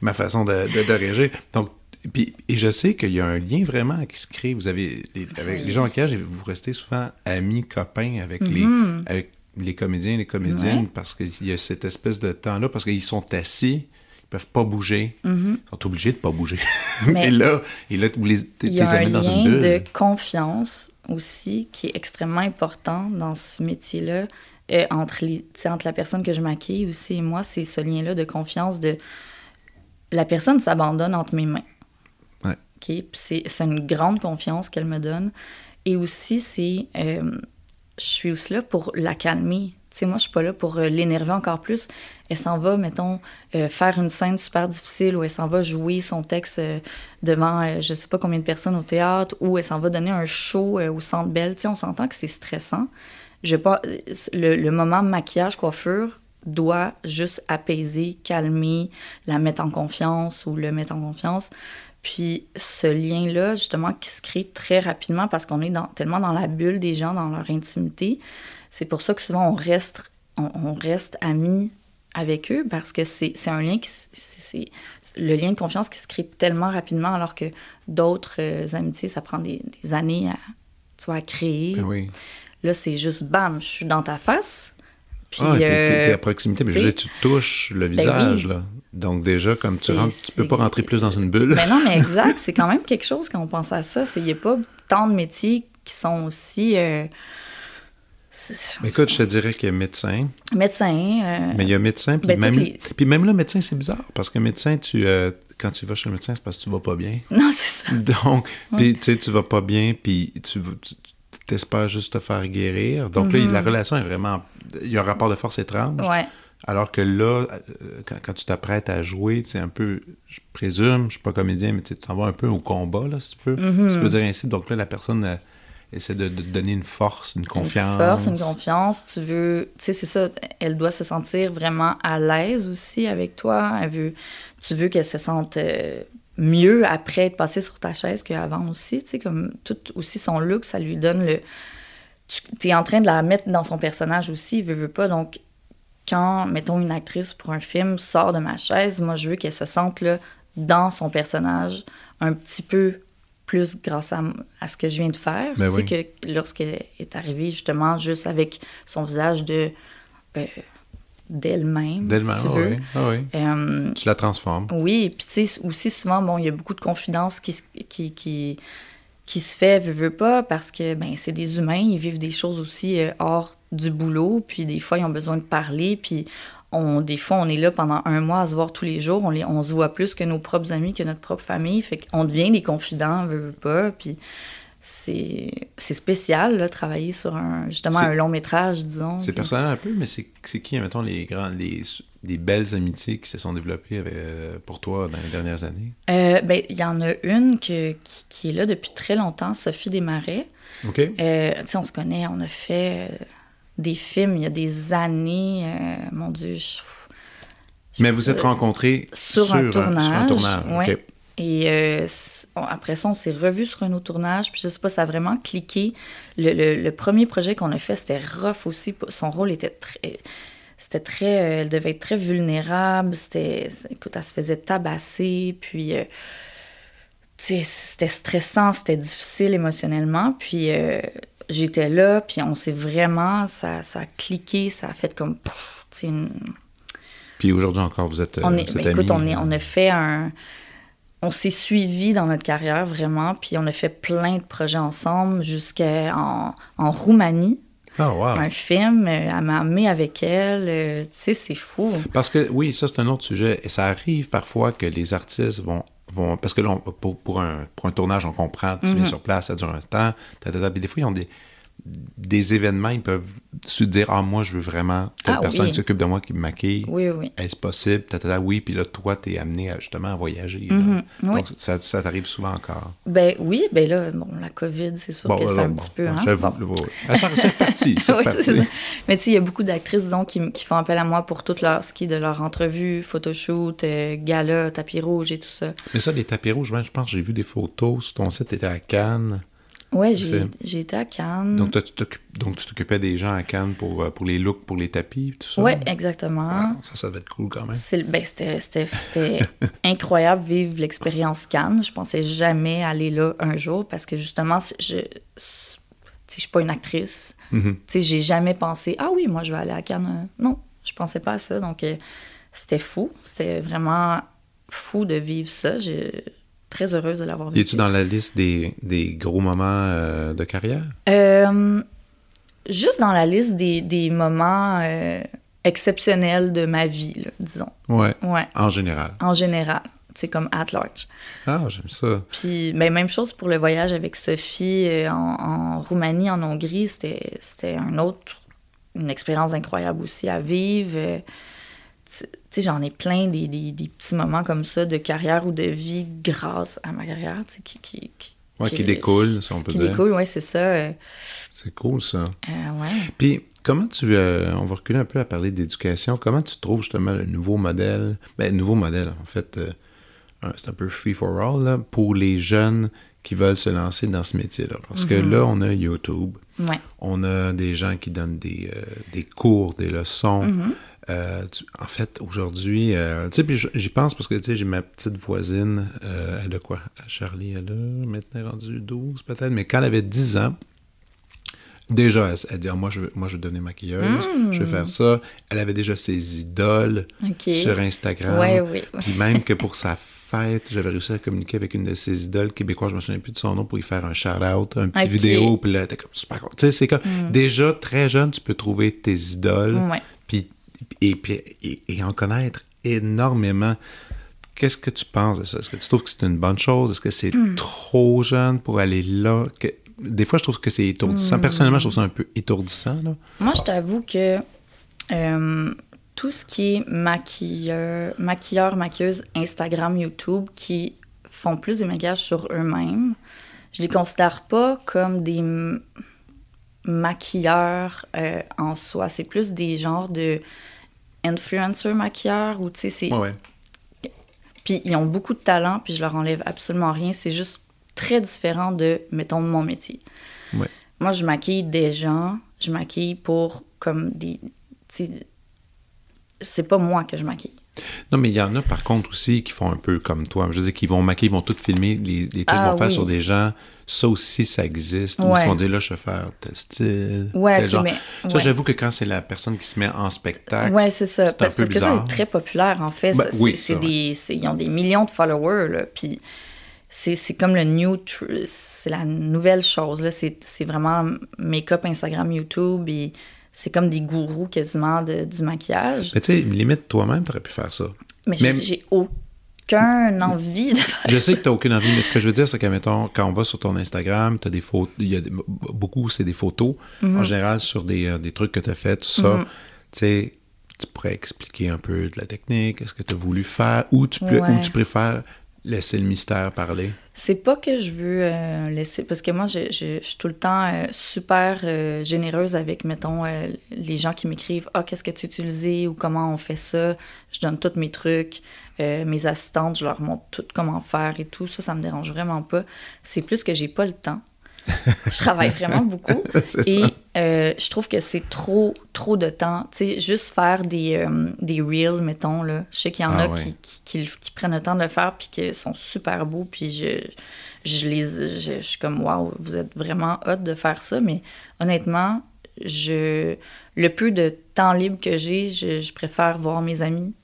ma façon de, de, réagir. Donc, puis, et je sais qu'il y a un lien vraiment qui se crée. Vous avez, les, avec les gens en maquillage, vous restez souvent amis, copains avec, les, mhm. avec les comédiens et les comédiennes parce qu'il y a cette espèce de temps-là, parce qu'ils sont assis, ils peuvent pas bouger. Mhm. Ils sont obligés de pas bouger. et là, et là, vous les, les dans une bulle. Il y a un lien de confiance aussi qui est extrêmement important dans ce métier-là. Euh, entre, les, entre la personne que je maquille aussi et moi, c'est ce lien-là de confiance de la personne s'abandonne entre mes mains. Ouais. C'est une grande confiance qu'elle me donne. Et aussi, c'est. Euh, je suis aussi là pour la calmer. Sais, moi, je suis pas là pour euh, l'énerver encore plus. Elle s'en va, mettons, euh, faire une scène super difficile ou elle s'en va jouer son texte euh, devant je sais pas combien de personnes au théâtre ou elle s'en va donner un show au Centre Belle. Sais, on s'entend que c'est stressant. Je pas, le, moment maquillage, coiffure doit juste apaiser, calmer, la mettre en confiance ou le mettre en confiance. Puis ce lien-là, justement, qui se crée très rapidement parce qu'on est dans, tellement dans la bulle des gens, dans leur intimité, c'est pour ça que souvent on reste, on, reste amis avec eux parce que c'est un lien qui c'est le lien de confiance qui se crée tellement rapidement alors que d'autres euh, amitiés ça prend des, des années à tu vois, à créer Ben oui. là c'est juste bam je suis dans ta face puis ah, t'es- euh, ben à proximité, mais je veux dire, tu touches le visage, oui. là. Donc déjà, comme tu rentres, tu peux pas rentrer plus dans une bulle. Ben non, mais exact. C'est quand même quelque chose quand on pense à ça. Il n'y a pas tant de métiers qui sont aussi. euh, Mais écoute, je te dirais qu'il y a médecin, médecin. euh, mais il y a médecin, puis, Ben, même, toutes les- puis même là, médecin, c'est bizarre, parce que médecin, tu, euh, quand tu vas chez le médecin, c'est parce que tu vas pas bien. Non, c'est ça. Donc, puis tu sais, tu vas pas bien, puis tu, tu t'espères juste te faire guérir. Donc là, la relation est vraiment... Il y a un rapport de force étrange. Mm-hmm. Ouais. Alors que là, euh, quand, quand tu t'apprêtes à jouer, c'est un peu, je présume, je suis pas comédien, mais tu t'en vas un peu au combat, là, si tu peux, si tu peux dire ainsi. Donc là, la personne euh, essaie de, donner une force, une confiance. Une force, une confiance. Tu veux. Tu sais, c'est ça. Elle doit se sentir vraiment à l'aise aussi avec toi. Elle veut, tu veux qu'elle se sente euh, mieux après être passée sur ta chaise qu'avant aussi. Tu sais, comme tout aussi son look, ça lui donne le. Tu es en train de la mettre dans son personnage aussi, veut, veut pas. Donc, quand, mettons, une actrice pour un film sort de ma chaise, moi, je veux qu'elle se sente là, dans son personnage un petit peu plus grâce à, à ce que je viens de faire. Ben tu sais, oui. que lorsqu'elle est arrivée, justement, juste avec son visage de euh, d'elle-même, D'elle-même, si tu ah veux. oui, ah oui. Euh, Tu la transformes. oui, et puis tu sais, aussi souvent, bon, il y a beaucoup de confidences qui, qui, qui se fait, veut, pas, parce que, ben, c'est des humains, ils vivent des choses aussi euh, hors du boulot, puis des fois, ils ont besoin de parler, puis on, des fois, on est là pendant un mois à se voir tous les jours, on, les, on se voit plus que nos propres amis, que notre propre famille, fait qu'on devient des confidents, veut, veut pas, puis c'est spécial, là, travailler sur un, justement, un long métrage, disons. C'est puis- personnel un peu, mais c'est qui, mettons, les, grands, les, les belles amitiés qui se sont développées avec, euh, pour toi dans les dernières années? Euh, ben, il y en a une que, qui, qui est là depuis très longtemps, Sophie Desmarais. OK? Euh, tu sais, on se connaît, on a fait des films il y a des années. mon Dieu, je- Mais vous êtes rencontrés sur, un tournage. sur un tournage, ouais. OK. Et on- après ça, on s'est revus sur un autre tournage. Puis je sais pas, ça a vraiment cliqué. Le, le- le premier projet qu'on a fait, c'était rough aussi. Son rôle était très. C'était très. euh, elle devait être très vulnérable. C'était. Écoute, elle se faisait tabasser. Puis. euh, c'était stressant, c'était difficile émotionnellement. Puis euh, j'étais là, puis on s'est vraiment. Ça, ça a cliqué, ça a fait comme. une- Puis aujourd'hui encore, vous êtes, euh, on est, ben, écoute, on, est, on a fait un. On s'est suivis dans notre carrière vraiment, puis on a fait plein de projets ensemble jusqu'en en Roumanie, Ah, wow. un film. euh, Elle m'a amené avec elle. euh, tu sais, c'est fou. Parce que, oui, ça, c'est un autre sujet. Et ça arrive parfois que les artistes vont. vont parce que là, on- pour, pour, un, pour un tournage, on comprend, tu viens sur place, ça dure un temps. ta, ta, ta. Puis des fois, ils ont des, des événements, ils peuvent se dire Ah, moi, je veux vraiment telle Ah, personne oui. qui s'occupe de moi, qui me maquille. Oui, oui. Est-ce possible? Ta, ta, ta. Oui, puis là, toi, t'es amené à, justement à voyager. Mhm, oui. Donc, ça, ça t'arrive souvent encore. Ben oui, ben là, bon, la COVID, c'est sûr que c'est un bon, petit peu. bon, hein, j'avoue, c'est ça. Mais tu sais, il y a beaucoup d'actrices, disons, qui, qui font appel à moi pour tout leur ski de leur entrevue, photoshoot, euh, gala, tapis rouge et tout ça. Mais ça, les tapis rouges, ben, je pense que j'ai vu des photos sur ton site, t'étais à Cannes. Ouais, j'ai été à Cannes. Donc, toi, tu t'occupes- donc, tu t'occupais des gens à Cannes pour, euh, pour les looks, pour les tapis, tout ça? Oui, exactement. Ça, ça devait être cool quand même. Ben, C'était incroyable vivre l'expérience Cannes. Je pensais jamais aller là un jour parce que justement, je je suis pas une actrice. Tu sais, J'ai jamais pensé, ah oui, moi je vais aller à Cannes. Euh, Non, je pensais pas à ça. Donc, euh, c'était fou. C'était vraiment fou de vivre ça. Très heureuse de l'avoir vécu. Es-tu dans la liste des, des gros moments euh, de carrière? Euh, juste dans la liste des, des moments euh, exceptionnels de ma vie, là, disons. Ouais. Ouais, En général. en général. C'est comme at large. Ah, j'aime ça. Puis, ben, même chose pour le voyage avec Sophie en, en Roumanie, en Hongrie. C'était c'était un autre, une expérience incroyable aussi à vivre. J'en ai plein des, des, des petits moments comme ça de carrière ou de vie grâce à ma carrière, tu sais, qui, qui, qui, Ouais, qui découle, si on peut Qui dire. découle, ouais, c'est ça. euh, C'est cool, ça. euh, ouais. Puis, comment tu... euh, on va reculer un peu à parler d'éducation. Comment tu trouves justement le nouveau modèle? Ben, nouveau modèle, en fait, euh, c'est un peu free for all, là, pour les jeunes qui veulent se lancer dans ce métier-là. Parce que Mm-hmm. là, on a YouTube. Ouais. On a des gens qui donnent des, euh, des cours, des leçons. Mm-hmm. Euh, tu- en fait, aujourd'hui, euh, tu sais, puis j'y pense parce que, tu sais, j'ai ma petite voisine, euh, elle a quoi? Charlie, elle a maintenant rendu 12 peut-être, mais quand elle avait 10 ans, déjà, elle, elle dit, Ah, moi, je veux, moi, je veux devenir maquilleuse, je veux faire ça. Elle avait déjà ses idoles sur Instagram. Ouais, oui, oui. Puis même que pour sa fête, j'avais réussi à communiquer avec une de ses idoles québécoises, je me souviens plus de son nom, pour lui faire un shout-out, un petit vidéo, puis là, t'es comme super. Tu sais, c'est comme, déjà, très jeune, tu peux trouver tes idoles, Ouais. Et, et, et en connaître énormément. Qu'est-ce que tu penses de ça? Est-ce que tu trouves que c'est une bonne chose? Est-ce que c'est trop jeune pour aller là? Que- Des fois, je trouve que c'est étourdissant. Personnellement, je trouve ça un peu étourdissant. Là. Moi, je t'avoue que euh, tout ce qui est maquilleur, maquilleur, maquilleuse, Instagram, YouTube, qui font plus de maquillage sur eux-mêmes, je les considère pas comme des maquilleurs euh, en soi. C'est plus des genres de influencer maquilleurs ou tu sais, c'est. Ouais, ouais. Puis ils ont beaucoup de talent, puis je leur enlève absolument rien. C'est juste très différent de, mettons, mon métier. Ouais. Moi, je maquille des gens, je maquille pour comme des. tu sais, C'est pas moi que je maquille. Non, mais il y en a par contre aussi qui font un peu comme toi. Je veux dire, qui vont maquiller, ils vont tout filmer, les, les trucs Ah, vont faire sur des gens. Ça aussi, ça existe. Ils vont dire, là, je vais faire tel style. Ouais, tel genre. mais- Ça, ouais. j'avoue que quand c'est la personne qui se met en spectacle, Ouais, c'est ça. c'est un Parce, peu parce que ça, c'est très populaire, en fait. Ben, oui, des, ils ont des millions de followers, là. Puis c'est, c'est comme le new... tr- C'est la nouvelle chose, là. C'est, c'est vraiment make-up, Instagram, YouTube. Et c'est comme des gourous quasiment de- du maquillage. Mais tu sais, limite, toi-même, tu aurais pu faire ça. Mais Même- j'ai, j'ai aucun envie de faire Je sais que tu n'as aucune envie, mais ce que je veux dire, c'est que, mettons, quand on va sur ton Instagram, tu as des photos, il y a des- beaucoup, c'est des photos, Mhm. en général, sur des, euh, des trucs que tu as fait, tout ça. Tu sais, tu pourrais expliquer un peu de la technique, est-ce que tu as voulu faire, ou tu, peux- Ouais. ou tu préfères laisser le mystère parler? C'est pas que je veux euh, laisser. Parce que moi, je, suis tout le temps euh, super euh, généreuse avec, mettons, les gens qui m'écrivent Ah, qu'est-ce que tu utilisé ou comment on fait ça. Je donne tous mes trucs. Mes assistantes, je leur montre tout comment faire et tout. Ça, ça me dérange vraiment pas. C'est plus que j'ai pas le temps. Je travaille vraiment beaucoup. Et euh, je trouve que c'est trop, trop de temps. Tu sais, juste faire des, euh, des reels, mettons, là. Je sais qu'il y en Ah a ouais. qui, qui, qui le- qui prennent le temps de le faire puis qui sont super beaux. Puis je, je les... Je, je suis comme, waouh, vous êtes vraiment hot de faire ça. Mais honnêtement, je... Le peu de temps libre que j'ai, je, je préfère voir mes amis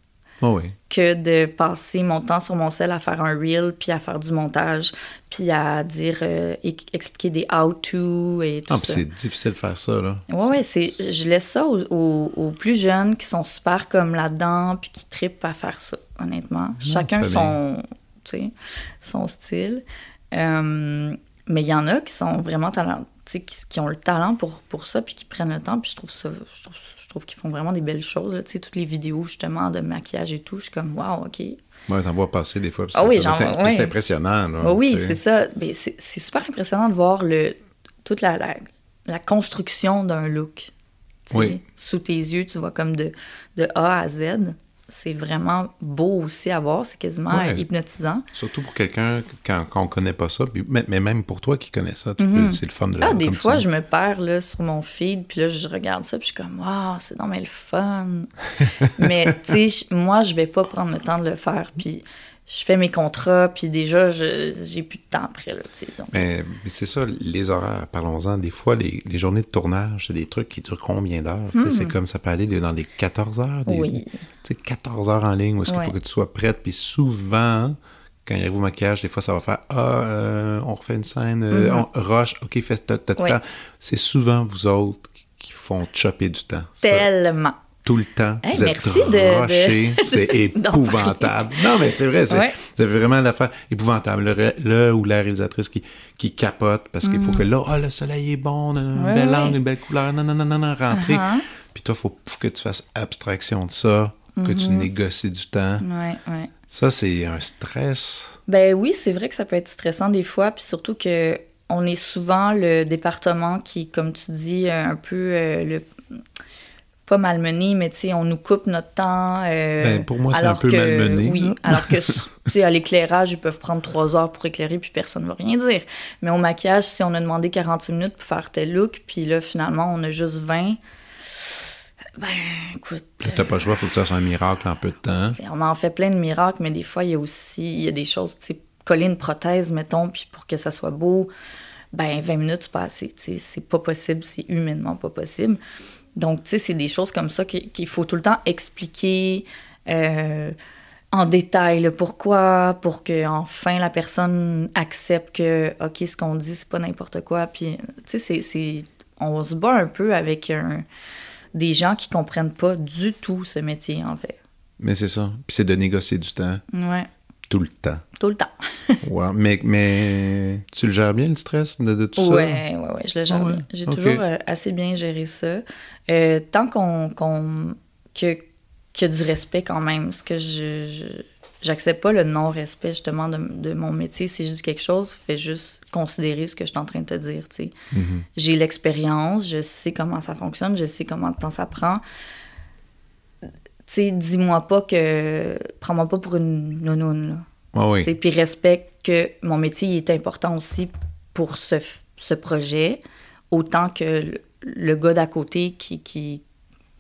Oh oui. que de passer mon temps sur mon sel à faire un reel, puis à faire du montage, puis à dire, euh, expliquer des how-to et tout Ah, puis ça. c'est difficile de faire ça, là. Ouais, c'est, je laisse ça aux, aux- aux plus jeunes qui sont super comme là-dedans, puis qui trippent à faire ça, honnêtement. Chacun tu fais son, son style. Euh, mais il y en a qui sont vraiment talent, tu sais, qui, qui ont le talent pour, pour ça, puis qui prennent le temps, puis je trouve ça, je trouve, je trouve qu'ils font vraiment des belles choses, tu sais, toutes les vidéos, justement, de maquillage et tout, je suis comme, wow, OK. Ouais, t'en vois passer des fois. Ah ça- oui. C'est impressionnant, là. Ah oui, c'est ça. Mais c'est super impressionnant de voir le, toute la, la, la construction d'un look. Oui. Sous tes yeux, tu vois comme de, de A à Z. C'est vraiment beau aussi à voir. C'est quasiment Ouais. hypnotisant. Surtout pour quelqu'un quand, quand on connaît pas ça, puis- mais, mais même pour toi qui connais ça, peux- c'est le fun de le Ah, des fois, ça. je me perds là, sur mon feed, puis là, je regarde ça, puis je suis comme, waouh, c'est non, mais le fun. mais, tu sais, moi, je vais pas prendre le temps de le faire, puis je fais mes contrats, puis déjà, j'ai plus de temps après, là, donc. Mais, mais c'est ça, les horaires, parlons-en. Des fois, les, les journées de tournage, c'est des trucs qui durent combien d'heures? C'est comme ça peut aller dans des 14 heures. Des, Hmm. Oui. Tu sais, 14 heures en ligne où est-ce qu'il faut que tu sois prête. Puis souvent, quand il arrive au maquillage, des fois, ça va faire Ah, euh, on refait une scène, euh, on rush, OK, fais Mm-hmm. Ouais. temps. C'est souvent vous autres qui- font chopper du temps. Ça, Tellement. Tout le temps. Hey, vous êtes de-. C'est épouvantable. Non, mais c'est vrai. c'est- Ouais. Vraiment l'affaire épouvantable. Le, le ou la réalisatrice qui, qui capote parce qu'il faut que là, ah, le soleil est bon, on a un. Ouais, bel ouais. angle, une belle couleur, non, non, non, non, non, rentrer. Uh-huh. Puis toi, il faut, faut que tu fasses abstraction de ça, que tu Mm-hmm. négocies du temps. Ouais, ouais. Ça, c'est un stress. Ben oui, c'est vrai que ça peut être stressant des fois, puis surtout que on est souvent le département qui, comme tu dis, euh, un peu euh, le pas malmené, mais tu sais, on nous coupe notre temps. euh, Ben, pour moi, c'est un peu que- malmené, Oui, là. alors que, tu sais, à l'éclairage, ils peuvent prendre trois heures pour éclairer, puis personne ne va rien dire. Mais au maquillage, si on a demandé 46 minutes pour faire tel look, puis là, finalement, on a juste 20, Ben, écoute. T'as pas le choix, il faut que tu fasses un miracle en peu de temps. On en fait plein de miracles, mais des fois, il y a aussi il y a des choses, tu sais, coller une prothèse, mettons, puis pour que ça soit beau, ben 20 minutes, c'est pas assez. C'est pas possible, c'est humainement pas possible. Donc, tu sais, c'est des choses comme ça qu'il faut tout le temps expliquer euh, en détail le pourquoi, pour que enfin la personne accepte que, OK, ce qu'on dit, c'est pas n'importe quoi. Puis, tu sais, c'est. On se bat un peu avec des gens qui comprennent pas du tout ce métier, en fait. Mais c'est ça. Puis c'est de négocier du temps. Ouais. Tout le temps. Tout le temps. ouais. Mais, mais tu le gères bien, le stress de, de tout ça? Oui, oui, oui, je le gère Ah ouais? bien. J'ai toujours euh, assez bien géré ça. Euh, tant qu'on, qu'on, que, qu'il y a du respect quand même, parce que je, je- j'accepte pas le non-respect justement de, de mon métier. Si je dis quelque chose, fais juste considérer ce que je suis en train de te dire. Mhm. J'ai l'expérience, je sais comment ça fonctionne, je sais comment de temps ça prend. Tu sais, dis-moi pas que... Prends-moi pas pour une nounoune, là. Ah oui. Puis respecte que mon métier est important aussi pour ce, ce projet, autant que le, le gars d'à côté qui, qui,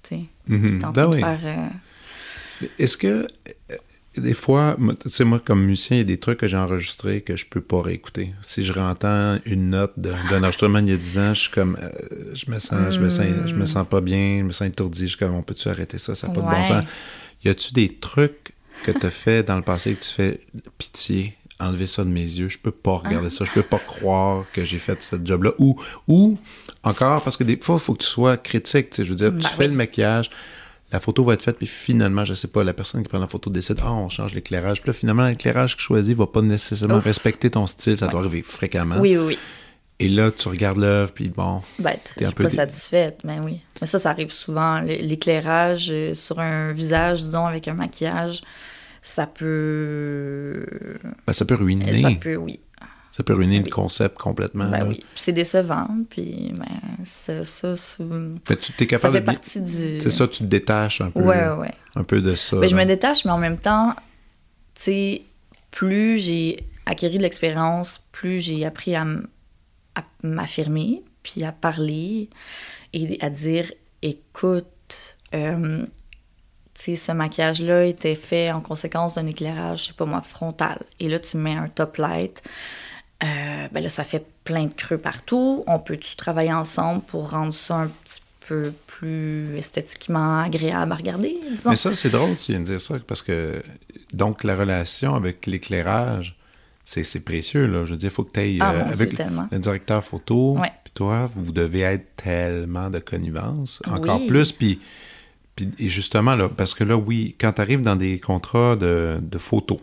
tu sais, Mhm. qui est en Ben de oui. faire... euh, Est-ce que euh, des fois, tu sais, moi, comme musicien, il y a des trucs que j'ai enregistrés que je peux pas réécouter. Si je rentends une note d'un enregistrement il y a 10 ans, je suis comme, euh, je me sens, je me sens, je me sens pas bien, je me sens étourdi, je suis comme, on peut-tu arrêter ça, ça n'a pas de bon sens. Y a-tu des trucs que tu as fait dans le passé que tu fais pitié, enlever ça de mes yeux, je peux pas regarder ça, je peux pas croire que j'ai fait ce job-là. Ou, ou encore, parce que des fois, il faut que tu sois critique, tu sais, je veux dire, tu Ben fais le maquillage, la photo va être faite, puis finalement, je sais pas, la personne qui prend la photo décide, ah, on change l'éclairage. Puis là, finalement, l'éclairage que choisis va pas nécessairement Ouf. respecter ton style, ça doit arriver fréquemment. Oui, oui, oui. Et là, tu regardes l'œuvre, puis bon, Ben, T'es je un suis peu pas dé- satisfaite, mais oui. Mais ça, ça arrive souvent. L'éclairage euh, sur un visage, disons, avec un maquillage, ça peut... ben, ça peut ruiner. Ça peut, oui. Ça peut ruiner le concept complètement. Ben là. oui. Puis c'est décevant, puis ben, ça, ça, tu t'es ça capable fait de... partie du... C'est ça, tu te détaches un peu, Ouais, ouais, un peu de ça. Ben, je me détache, mais en même temps, tu sais, plus j'ai acquis de l'expérience, plus j'ai appris à, m'affirmer, puis à parler et à dire écoute, euh, tu sais, ce maquillage-là était fait en conséquence d'un éclairage, je sais pas moi, frontal. Et là, tu mets un top light. Euh, ben là, ça fait plein de creux partout. On peut-tu travailler ensemble pour rendre ça un petit peu plus esthétiquement agréable à regarder, disons? Mais ça, c'est drôle, tu viens de dire ça, parce que donc la relation avec l'éclairage, c'est c'est précieux, là. Je veux dire, il faut que tu ailles Ah, Dieu, avec le- tellement. le directeur photo, puis toi, vous devez être tellement de connivence, encore Oui. plus, puis, puis et justement, là, parce que là, oui, quand tu arrives dans des contrats de, de photos,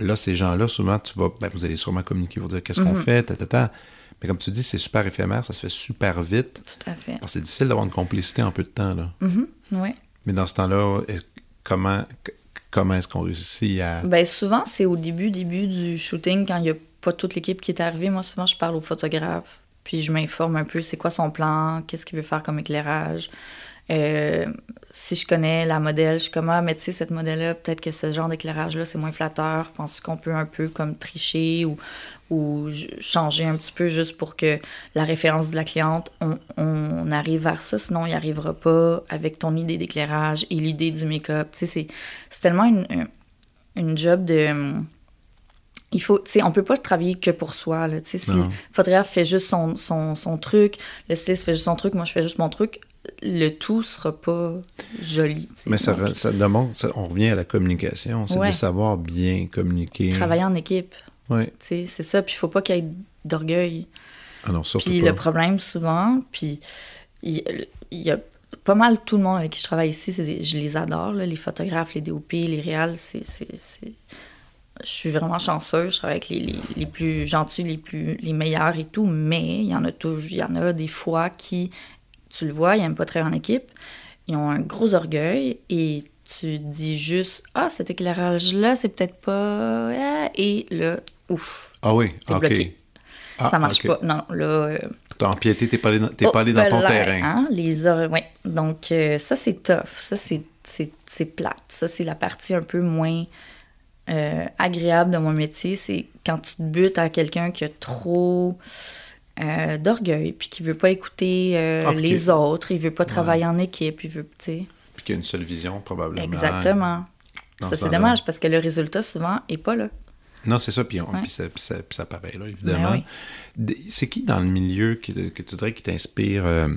là, ces gens-là, souvent, tu vas, ben, vous allez sûrement communiquer pour dire qu'est-ce qu'on Mhm. fait, ta, ta, ta. Mais comme tu dis, c'est super éphémère, ça se fait super vite. Tout à fait. Alors, c'est difficile d'avoir une complicité en peu de temps, là. Mhm, oui. Mais dans ce temps-là, comment, comment est-ce qu'on réussit à... Ben souvent, c'est au début, début du shooting, quand il n'y a pas toute l'équipe qui est arrivée. Moi, souvent, je parle au photographe, puis je m'informe un peu c'est quoi son plan, qu'est-ce qu'il veut faire comme éclairage. Euh, si je connais la modèle, je suis comme, ah, mais tu sais, cette modèle-là, peut-être que ce genre d'éclairage-là, c'est moins flatteur. Penses-tu qu'on peut un peu comme tricher ou, ou changer un petit peu juste pour que la référence de la cliente, on, on arrive vers ça, sinon il n'y arrivera pas avec ton idée d'éclairage et l'idée du make-up. Tu sais, c'est- c'est tellement une, une- job de. Il faut, tu sais, on peut pas travailler que pour soi, là. Tu sais, si le photographe fait juste son, son, son truc, le styliste fait juste son truc, moi je fais juste mon truc, le tout sera pas joli. Mais ça, Donc, re- ça demande, ça- on revient à la communication, c'est Ouais. de savoir bien communiquer. Travailler en équipe, Oui. c'est ça. Puis il faut pas qu'il y ait d'orgueil. Ah non, surtout Puis pas. le problème, souvent, puis il y a pas mal tout le monde avec qui je travaille ici, des- je les adore, là, les photographes, les DOP, les réals, c'est- Je suis vraiment chanceuse, je travaille avec les, les- les plus gentils, les plus les meilleurs et tout, mais il y en a toujours, il y en a des fois qui, tu le vois, ils n'aiment pas travailler en équipe, ils ont un gros orgueil et tu dis juste « Ah, cet éclairage-là, c'est peut-être pas... ah Et là, ouf, Ah oui, ok. bloqué. Ah, ça marche pas. Non, là... euh, T'as empiété, t'es pas allé dans, Oh, pas allé dans ton ben terrain. hein, les or- ouais. Donc, euh, ça, c'est tough. Ça, c'est plate. Ça, c'est la partie un peu moins euh, agréable de mon métier. C'est quand tu te butes à quelqu'un qui a trop euh, d'orgueil, puis qui veut pas écouter euh, Ah, les qui- autres, il veut pas travailler en équipe, il veut, tu sais. Puis qu'il y a une seule vision, probablement. Exactement. dans Ça, ce c'est dommage parce que le résultat, souvent, est pas là. Non, c'est ça, puis, on- Ouais. puis ça, puis ça, puis ça paraît, là, évidemment. Ben oui. C'est qui dans le milieu qui, que tu dirais qui t'inspire euh,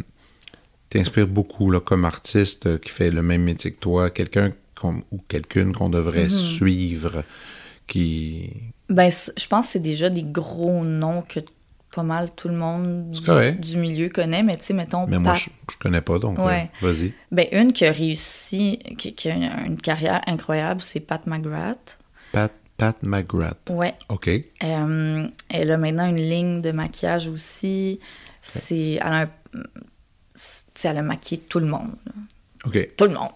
t'inspire beaucoup là, comme artiste qui fait le même métier que toi, quelqu'un qu'on- ou quelqu'une qu'on devrait Mm-hmm. suivre, qui... Ben, je pense que c'est déjà des gros noms que pas mal tout le monde du, du milieu connaît, mais tu sais, mettons, Mais moi, Pat- je, je connais pas, donc Ouais. euh, vas-y. ben, une qui a réussi, qui, qui a une, une carrière incroyable, c'est Pat McGrath. Pat, Pat McGrath. Ouais. OK. Euh, elle a maintenant une ligne de maquillage aussi. C'est, elle, a un- elle a maquillé tout le monde. là. OK. Tout le monde.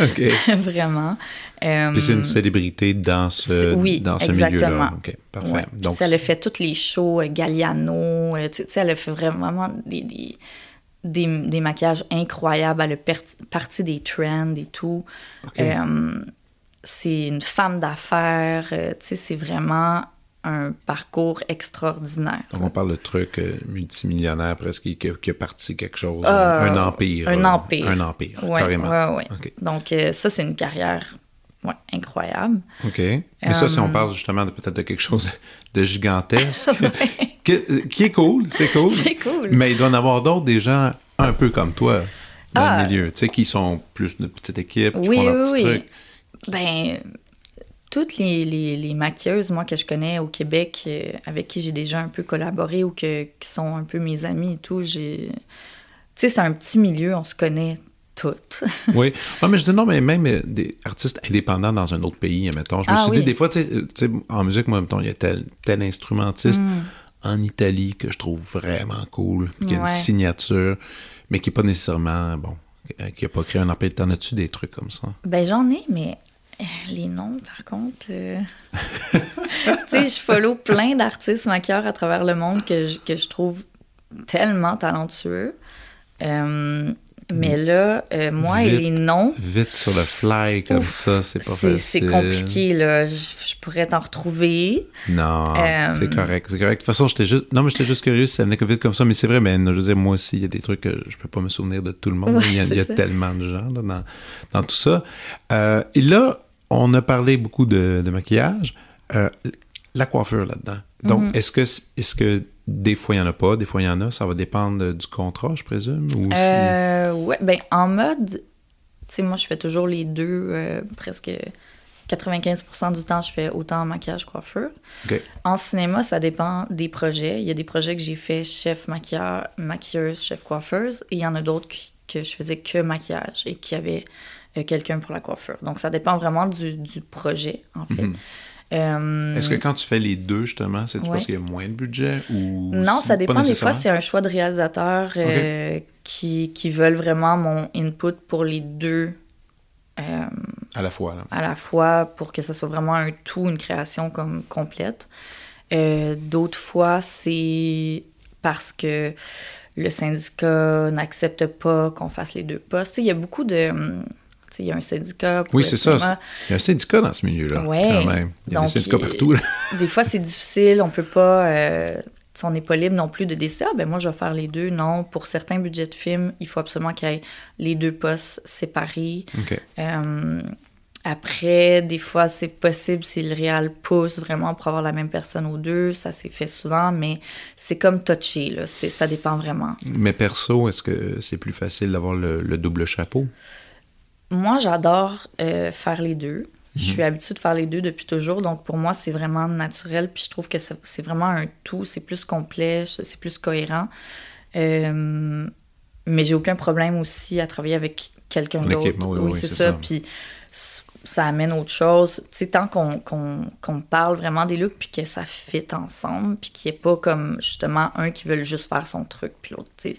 OK. Vraiment. Euh, Puis c'est une célébrité dans ce, oui, dans ce milieu-là. Parfait. Ouais. Donc, elle a fait tous les shows, euh, Galliano, euh, tu sais- elle a fait vraiment des, des, des, des maquillages incroyables, elle a per- parti des trends et tout. Euh, c'est une femme d'affaires, euh, tu sais, c'est vraiment un parcours extraordinaire. Donc, on parle de trucs euh, multimillionnaires presque, qui, qui a- parti quelque chose, Euh, un empire. un empire. Un empire, Ouais, carrément. ouais, ouais. OK. Donc, euh, ça, c'est une carrière ouais, incroyable. OK. Mais ça, si Euh, on parle justement de peut-être de quelque chose de gigantesque, que- qui est cool, c'est cool. C'est cool. Mais il doit en avoir d'autres, des gens un peu comme toi, dans Ah. le milieu, tu sais, qui sont plus de petites équipes, qui Oui, font leurs oui, petits oui. trucs. Ben, toutes les, les, les maquilleuses, moi, que je connais au Québec, euh, avec qui j'ai déjà un peu collaboré ou que, qui sont un peu mes amis et tout, j'ai... Tu sais, c'est un petit milieu, on se connaît toutes. Oui. Ouais, mais je dis non, mais même euh, des artistes indépendants dans un autre pays, mettons. Je me Ah suis dit, des fois, tu sais, euh, tu sais, en musique, moi, mettons, il y a tel, tel instrumentiste Mm. en Italie que je trouve vraiment cool, qui a une signature, mais qui n'est pas nécessairement, bon, euh, qui n'a pas créé un empire. T'en as-tu des trucs comme ça? Ben, j'en ai, mais les noms, par contre... euh, tu sais, je follow plein d'artistes maquilleurs à travers le monde que je, que je trouve tellement talentueux. Euh, mais là, euh, moi et les noms... Vite sur le fly, comme ça, c'est pas facile. c'est compliqué, là. Je, je pourrais t'en retrouver. Non, Euh, c'est correct, c'est correct. De toute façon, j'étais juste, non, mais j'étais juste curieux si ça venait vite comme ça, mais c'est vrai, mais je veux dire, moi aussi, il y a des trucs que je peux pas me souvenir de tout le monde. Ouais, il y a, c'est il y a ça. tellement de gens là, dans, dans tout ça. Euh, et là, on a parlé beaucoup de, de maquillage. La coiffure là-dedans. Donc, Mhm. est-ce que est-ce que des fois il y en a pas, des fois il y en a, ça va dépendre du contrat, je présume, ou si- Euh, ouais, ben en mode, tu sais, moi je fais toujours les deux, euh, presque 95% du temps je fais autant maquillage coiffure. En cinéma, ça dépend des projets. Il y a des projets que j'ai fait chef maquilleur, maquilleuse, chef coiffeuse, et il y en a d'autres que je faisais que maquillage et qui avait euh, quelqu'un pour la coiffure. Donc ça dépend vraiment du, du projet, en fait. Euh. Est-ce que quand tu fais les deux, justement, c'est Ouais. parce qu'il y a moins de budget ou Non, ça dépend. Des fois, c'est un choix de réalisateur euh, qui, qui veulent vraiment mon input pour les deux euh, à la fois. Là. à la fois pour que ça soit vraiment un tout, une création comme complète. Euh, D'autres fois, c'est parce que le syndicat n'accepte pas qu'on fasse les deux postes. Tu sais, il y a beaucoup de... Il y a un syndicat pour Oui, c'est ça. Il y a un syndicat dans ce milieu-là, Ouais. quand même. Il y a Donc, des syndicats partout. Là. Des fois, c'est difficile. On peut pas. euh, on n'est pas libre non plus de décider. Ah, ben moi, je vais faire les deux. Non, pour certains budgets de films, il faut absolument qu'il y ait les deux postes séparés. OK. Euh, après, des fois, c'est possible si le réal pousse vraiment pour avoir la même personne aux deux. Ça s'est fait souvent, mais c'est comme touché. Là. Ça dépend vraiment. Mais perso, est-ce que c'est plus facile d'avoir le, le double chapeau? Moi, j'adore euh, faire les deux. Je Mhm. suis habituée de faire les deux depuis toujours. Donc, pour moi, c'est vraiment naturel. Puis, je trouve que c'est vraiment un tout. C'est plus complet, c'est plus cohérent. Euh, mais j'ai aucun problème aussi à travailler avec quelqu'un d'autre. équipe, oui, oui, c'est ça. ça. Puis, ça amène autre chose. Tu sais, tant qu'on parle vraiment des looks, puis que ça fit ensemble, puis qu'il n'y ait pas comme justement un qui veut juste faire son truc, puis l'autre. tu sais.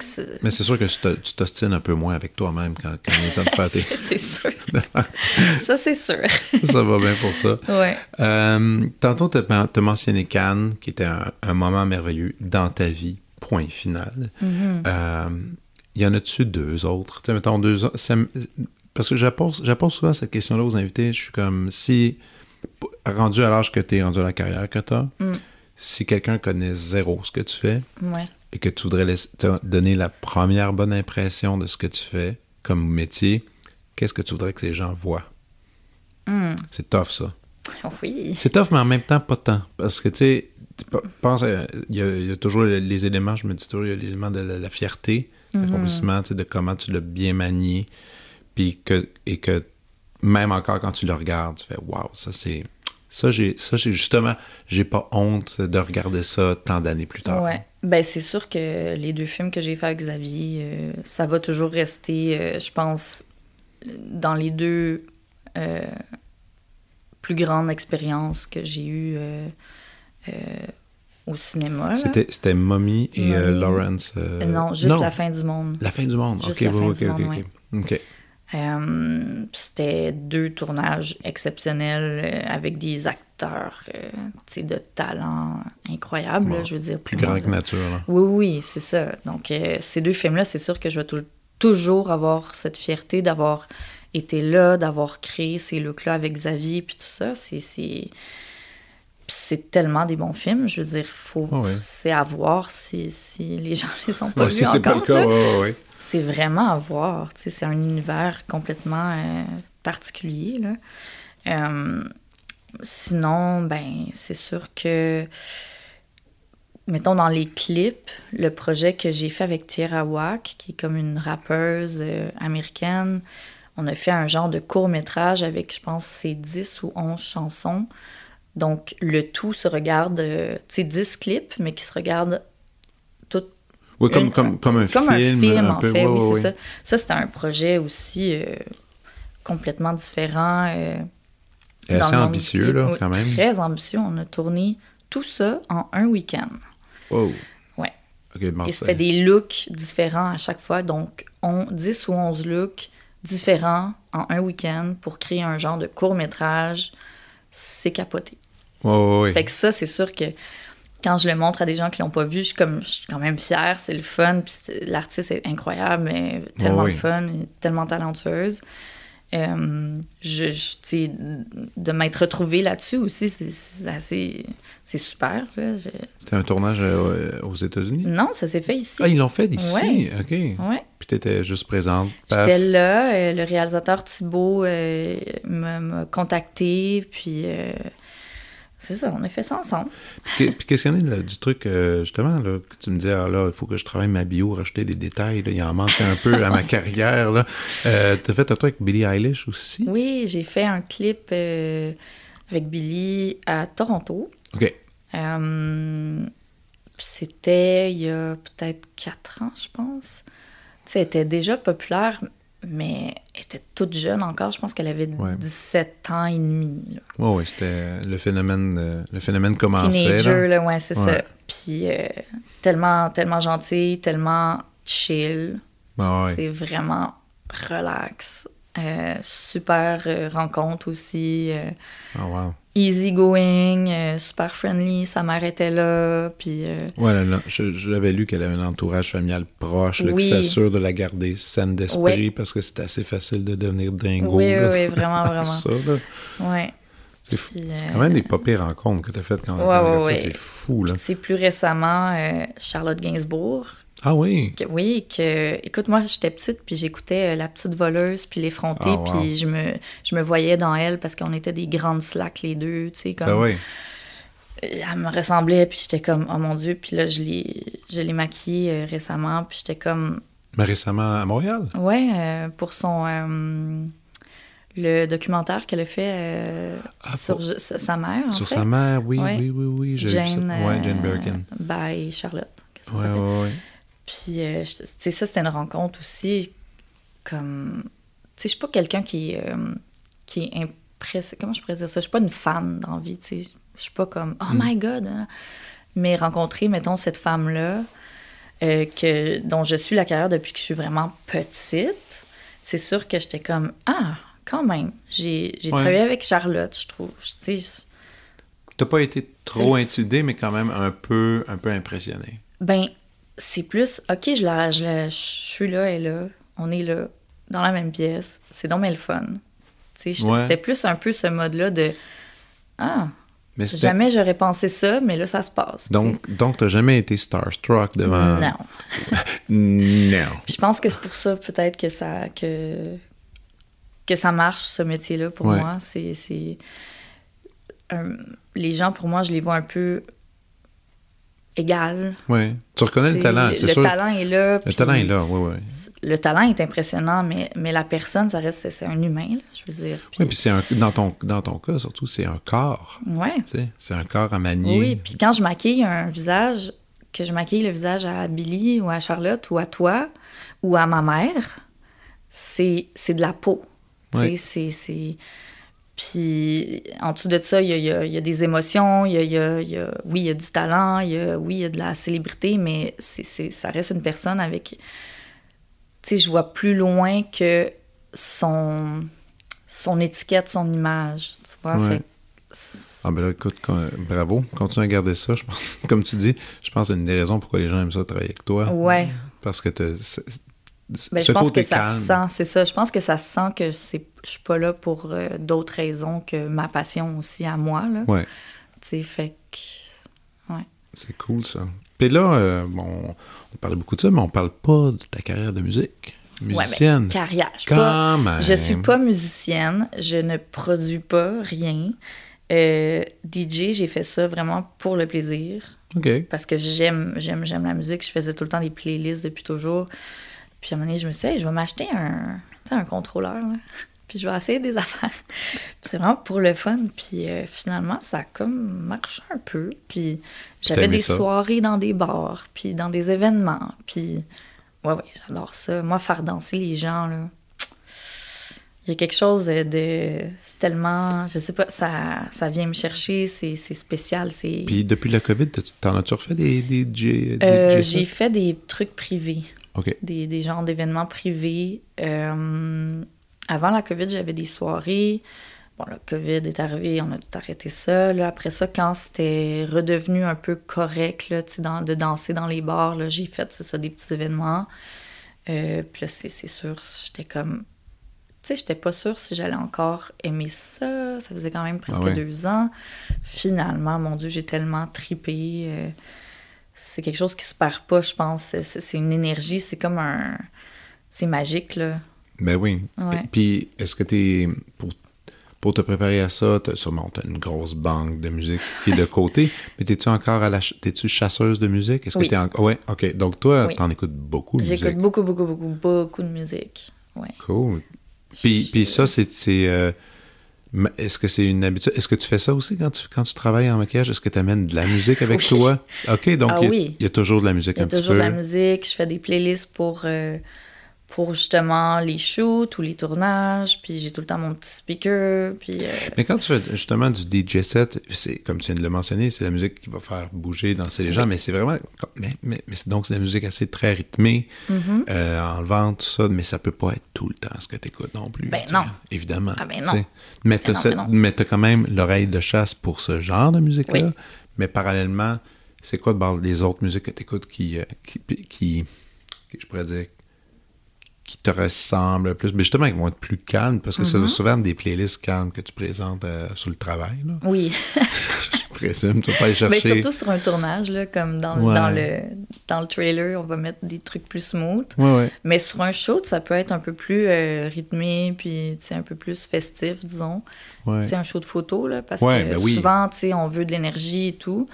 C'est Mais c'est- sûr que tu t'ostines un peu moins avec toi-même quand, quand il est temps de faire tes... c'est sûr. ça, c'est sûr. ça va bien pour ça. Ouais. Euh, tantôt, tu as, mentionné Cannes, qui était un, un moment merveilleux dans ta vie, point final. Mm-hmm. Euh, y en a-tu deux autres? Tu sais, mettons deux Parce que j'apporte souvent cette question-là aux invités. Je suis comme, si, rendu à l'âge que tu es, rendu à la carrière que tu as, Mm. si quelqu'un connaît zéro ce que tu fais Ouais. et que tu voudrais laisser- te donner la première bonne impression de ce que tu fais comme métier, qu'est-ce que tu voudrais que ces gens voient? Hmm. C'est tough, ça. Oui. C'est tough, mais en même temps, pas tant. Parce que, tu sais, tu pe- penses, à- il y, a- il y a toujours les, éléments, je me dis toujours, il y a l'élément de la, la fierté, l'accomplissement, sais, de comment tu l'as bien manié, puis que, et que même encore quand tu le regardes, tu fais, waouh, ça c'est. Ça, j'ai, ça, j'ai justement, j'ai pas honte de regarder ça tant d'années plus tard. Ouais. Ben, c'est sûr que les deux films que j'ai fait avec Xavier, euh, ça va toujours rester, euh, je pense, dans les deux euh, plus grandes expériences que j'ai eues au cinéma. C'était, c'était Mommy et Mommy. Lawrence. non, juste La fin du monde. La fin du monde. Juste ok, La fin du monde. Ok. Euh, C'était deux tournages exceptionnels euh, avec des acteurs euh, de talent incroyable, là, je veux dire. Plus grand que nature, là. Oui, oui, c'est ça. Donc, euh, ces deux films-là, c'est sûr que je vais tou- toujours avoir cette fierté d'avoir été là, d'avoir créé ces looks-là avec Xavier, puis tout ça. C'est, c'est... tellement des bons films. Je veux dire, faut... Ouais. c'est à voir si, si les gens les ont pas Ouais, vus si pas le cas, ouais, ouais. C'est vraiment à voir. C'est un univers complètement euh, particulier. Là. Euh, sinon, ben, c'est sûr que, mettons, dans les clips, le projet que j'ai fait avec Tierra Wack, qui est comme une rappeuse euh, américaine, on a fait un genre de court-métrage avec, je pense, c'est 10 ou 11 chansons. Donc, le tout se regarde, sais, 10 clips, mais qui se regardent Oui, comme, une- comme, comme un comme film. un film, un en peu, fait, ouais, oui, ouais, c'est ouais. ça. Ça, c'était un projet aussi euh, complètement différent. euh, Et assez ambitieux, là, Oui, quand même. Très ambitieux. On a tourné tout ça en un week-end. Wow. Ouais. Ok, bon, Et c'était des looks différents à chaque fois. Donc, on, 10 ou 11 looks différents en un week-end pour créer un genre de court-métrage. C'est capoté. Ouais, ouais, ouais. Fait que ça, c'est sûr que quand je le montre à des gens qui l'ont pas vu, je suis, comme, je suis quand même fière, c'est le fun, l'artiste est incroyable, mais tellement oui. fun, tellement talentueuse. Euh, je, je- de m'être retrouvée là-dessus aussi, c'est assez... C'est super, C'était un tournage euh, aux États-Unis? Non, ça s'est fait ici. Ah, ils l'ont fait d'ici? Ouais. OK. Ouais. Puis t'étais juste présente. J'étais là, euh, le réalisateur Thibault euh, m'a m'a contacté, puis c'est ça, on a fait ça ensemble. Puis puis qu'est-ce qu'il y en a là, du truc, euh, justement, là, que tu me disais, ah là, il faut que je travaille ma bio, rajouter des détails, là, il en manque un peu à ma carrière. là. Euh, T'as fait un truc avec Billie Eilish aussi? Oui, j'ai fait un clip euh, avec Billy à Toronto. OK. Euh, C'était il y a peut-être quatre ans, je pense. Tu sais, elle était déjà populaire, mais elle était toute jeune encore. Je pense qu'elle avait Ouais. 17 ans et demi. là. Ouais, ouais, c'était le phénomène, euh, le phénomène commençait. Teenager, là. là, ouais, c'est ça. Puis euh, tellement, tellement gentille, tellement chill. Ah. C'est vraiment relax. Euh, super rencontre aussi. Ah, wow. Easy going, euh, super friendly. Sa mère était là. Puis euh, Ouais, j'avais lu qu'elle avait un entourage familial proche, là, Oui. qui s'assure de la garder saine d'esprit parce que c'est assez facile de devenir dingo. Oui, là. oui, oui, vraiment, vraiment. ça, ouais. C'est euh, quand même des pas pires rencontres que tu as faites quand Ouais, ouais. C'est fou, là. C'est plus récemment euh, Charlotte Gainsbourg. Ah oui? Que- oui, que écoute, moi j'étais petite puis j'écoutais euh, La petite voleuse puis l'effronté Ah, wow. puis je me je me voyais dans elle parce qu'on était des grandes slacks les deux, tu sais comme Ah oui. elle me ressemblait puis j'étais comme oh mon dieu puis là je l'ai je l'ai maquillée euh, récemment puis j'étais comme Mais récemment à Montréal? ouais euh, pour son euh, le documentaire qu'elle a fait euh, Ah, sur pour- sa sa mère en Sur fait. sa mère, oui, Ouais. oui, oui, oui. j'ai vu ça. Jane Ouais, Jane euh, Birkin. by Charlotte. Ouais, ouais, ouais. Puis, euh, tu sais, ça, c'était une rencontre aussi comme. Tu sais, je suis pas quelqu'un qui, est, euh, qui est impressé. Comment je pourrais dire ça? Je suis pas une fan d'envie, tu sais. Je suis pas comme, oh Mm. my god! hein. Mais rencontrer, mettons, cette femme-là, euh, que, dont je suis la carrière depuis que je suis vraiment petite, c'est sûr que j'étais comme, ah, quand même. J'ai Ouais. travaillé avec Charlotte, je trouve. Tu sais, T'as pas été trop intimidé, mais quand même un peu, un peu impressionné. Ben, c'est plus, OK, je, la, je, la- je suis là, elle est là, on est là, dans la même pièce, c'est donc bien le fun. Ouais. C'était plus un peu ce mode-là de, ah, Mais Jamais j'aurais pensé ça, mais là, ça se passe. Donc, donc tu n'as jamais été starstruck devant. Non. Non. Puis je pense que c'est pour ça, peut-être, que ça, que, que ça marche, ce métier-là, pour Ouais. moi. C'est. les gens, pour moi, je les vois un peu égales. Oui. Tu reconnais le talent, c'est le sûr. talent est là. Le talent est là, oui, oui. Le talent est impressionnant, mais, mais la personne, ça reste, c'est- un humain, là, je veux dire. Puis- Oui, puis c'est un, dans, ton, dans ton cas, surtout, c'est un corps. ouais. Tu sais, c'est un corps à manier. Oui, puis quand je maquille un visage, que je maquille le visage à Billy ou à Charlotte ou à toi ou à ma mère, c'est c'est de la peau. Tu sais, c'est- c'est... Puis en dessous de ça, il y a, il y a- il y a des émotions, il y a, il y a- oui, il y a du talent, il y a, oui, il y a de la célébrité, mais c'est ça reste une personne avec... Tu sais, je vois plus loin que son, son étiquette, son image, tu vois? Ouais. Fait Ah ben là, écoute, bravo. Continue à garder ça, je pense. Comme tu dis, je pense que c'est une des raisons pourquoi les gens aiment ça travailler avec toi. Ouais. Parce que Ben, ce je pense côté que ça calme. se sent, c'est ça. Je pense que ça se sent que c'est, je suis pas là pour euh, d'autres raisons que ma passion aussi à moi. Là. Ouais, Tu sais, fait que. Ouais. c'est cool ça. Puis là, euh, bon, on parlait beaucoup de ça, mais on parle pas de ta carrière de musique. Ouais, Musicienne. ben, carrière. Je, suis Quand pas- même. je suis pas musicienne. Je ne produis pas rien. Euh, DJ, j'ai fait ça vraiment pour le plaisir. OK. parce que j'aime, j'aime, j'aime la musique. Je faisais tout le temps des playlists depuis toujours. Puis à un moment donné, je me suis dit, Hey, je vais m'acheter un, un contrôleur. là. Puis je vais essayer des affaires. C'est vraiment pour le fun. Puis euh, finalement, ça a comme marché un peu. Puis j'avais des ça? soirées dans des bars, puis dans des événements. Puis ouais, ouais, j'adore ça. Moi, faire danser les gens, là. Il y a quelque chose de. c'est tellement. Je sais pas, ça, ça vient me chercher, c'est, spécial. Puis depuis la COVID, t'en as-tu refait des, des, J- des Euh, J7? j'ai fait des trucs privés, OK. des, des genres d'événements privés. Euh, avant la COVID, j'avais des soirées. Bon, la COVID est arrivé, on a tout arrêté ça. Là, après ça, quand c'était redevenu un peu correct là, dans- de danser dans les bars, j'ai fait ça, des petits événements. Euh, puis là, c'est sûr, j'étais comme. Tu sais, j'étais pas sûre si j'allais encore aimer ça. Ça faisait quand même presque Ah ouais. deux ans. Finalement, mon Dieu, j'ai tellement tripé. euh, c'est quelque chose qui se perd pas, je pense. C'est une énergie, c'est comme un. C'est magique, là. Ben oui. Ouais. Puis est-ce que t'es. Pour, pour te préparer à ça, t'as sûrement t'as une grosse banque de musique qui est de côté. mais t'es-tu encore à la. T'es-tu chasseuse de musique? Est-ce Oui. que t'es en... Ouais, OK. Donc toi, Oui. t'en écoutes beaucoup de J'écoute musique. beaucoup, beaucoup, beaucoup, beaucoup de musique. Ouais. Cool. Puis, puis ça, c'est. euh, Est-ce que c'est une habitude? Est-ce que tu fais ça aussi quand tu, quand tu travailles en maquillage? Est-ce que tu amènes de la musique avec Oui. toi? OK, donc Ah il y, a- oui. il y a toujours de la musique Il y a un petit toujours de la musique. Je fais des playlists pour, euh, pour justement les shoots ou les tournages. Puis j'ai tout le temps mon petit speaker. Puis euh, Mais quand tu fais justement du DJ set, c'est comme tu viens de le mentionner, c'est la musique qui va faire bouger, danser les gens, mais c'est vraiment. Mais, mais, donc c'est de la musique assez très rythmée, Mm-hmm. euh, enlevant tout ça, mais ça peut pas être tout le temps ce que tu écoutes non plus. Ben tu non. Évidemment. Ah ben tu non. sais. Mais tu Ben non, ben non. mais t'as quand même l'oreille de chasse pour ce genre de musique-là. Oui. Mais parallèlement, c'est quoi les autres musiques que tu écoutes qui, euh, qui, qui, qui- je pourrais dire, qui te ressemblent plus? Mais justement, qui vont être plus calmes, parce que Mm-hmm. c'est souvent des playlists calmes que tu présentes euh, sur le travail. Là. oui. je présume, tu vas pas Mais chercher. surtout sur un tournage, là, comme dans, Ouais. dans, le, dans le trailer, on va mettre des trucs plus smooth. Ouais, ouais. Mais sur un shoot, ça peut être un peu plus euh, rythmé, puis un peu plus festif, disons. ouais. C'est un show de photo, là, parce que ben oui. souvent, sais, on veut de l'énergie et tout.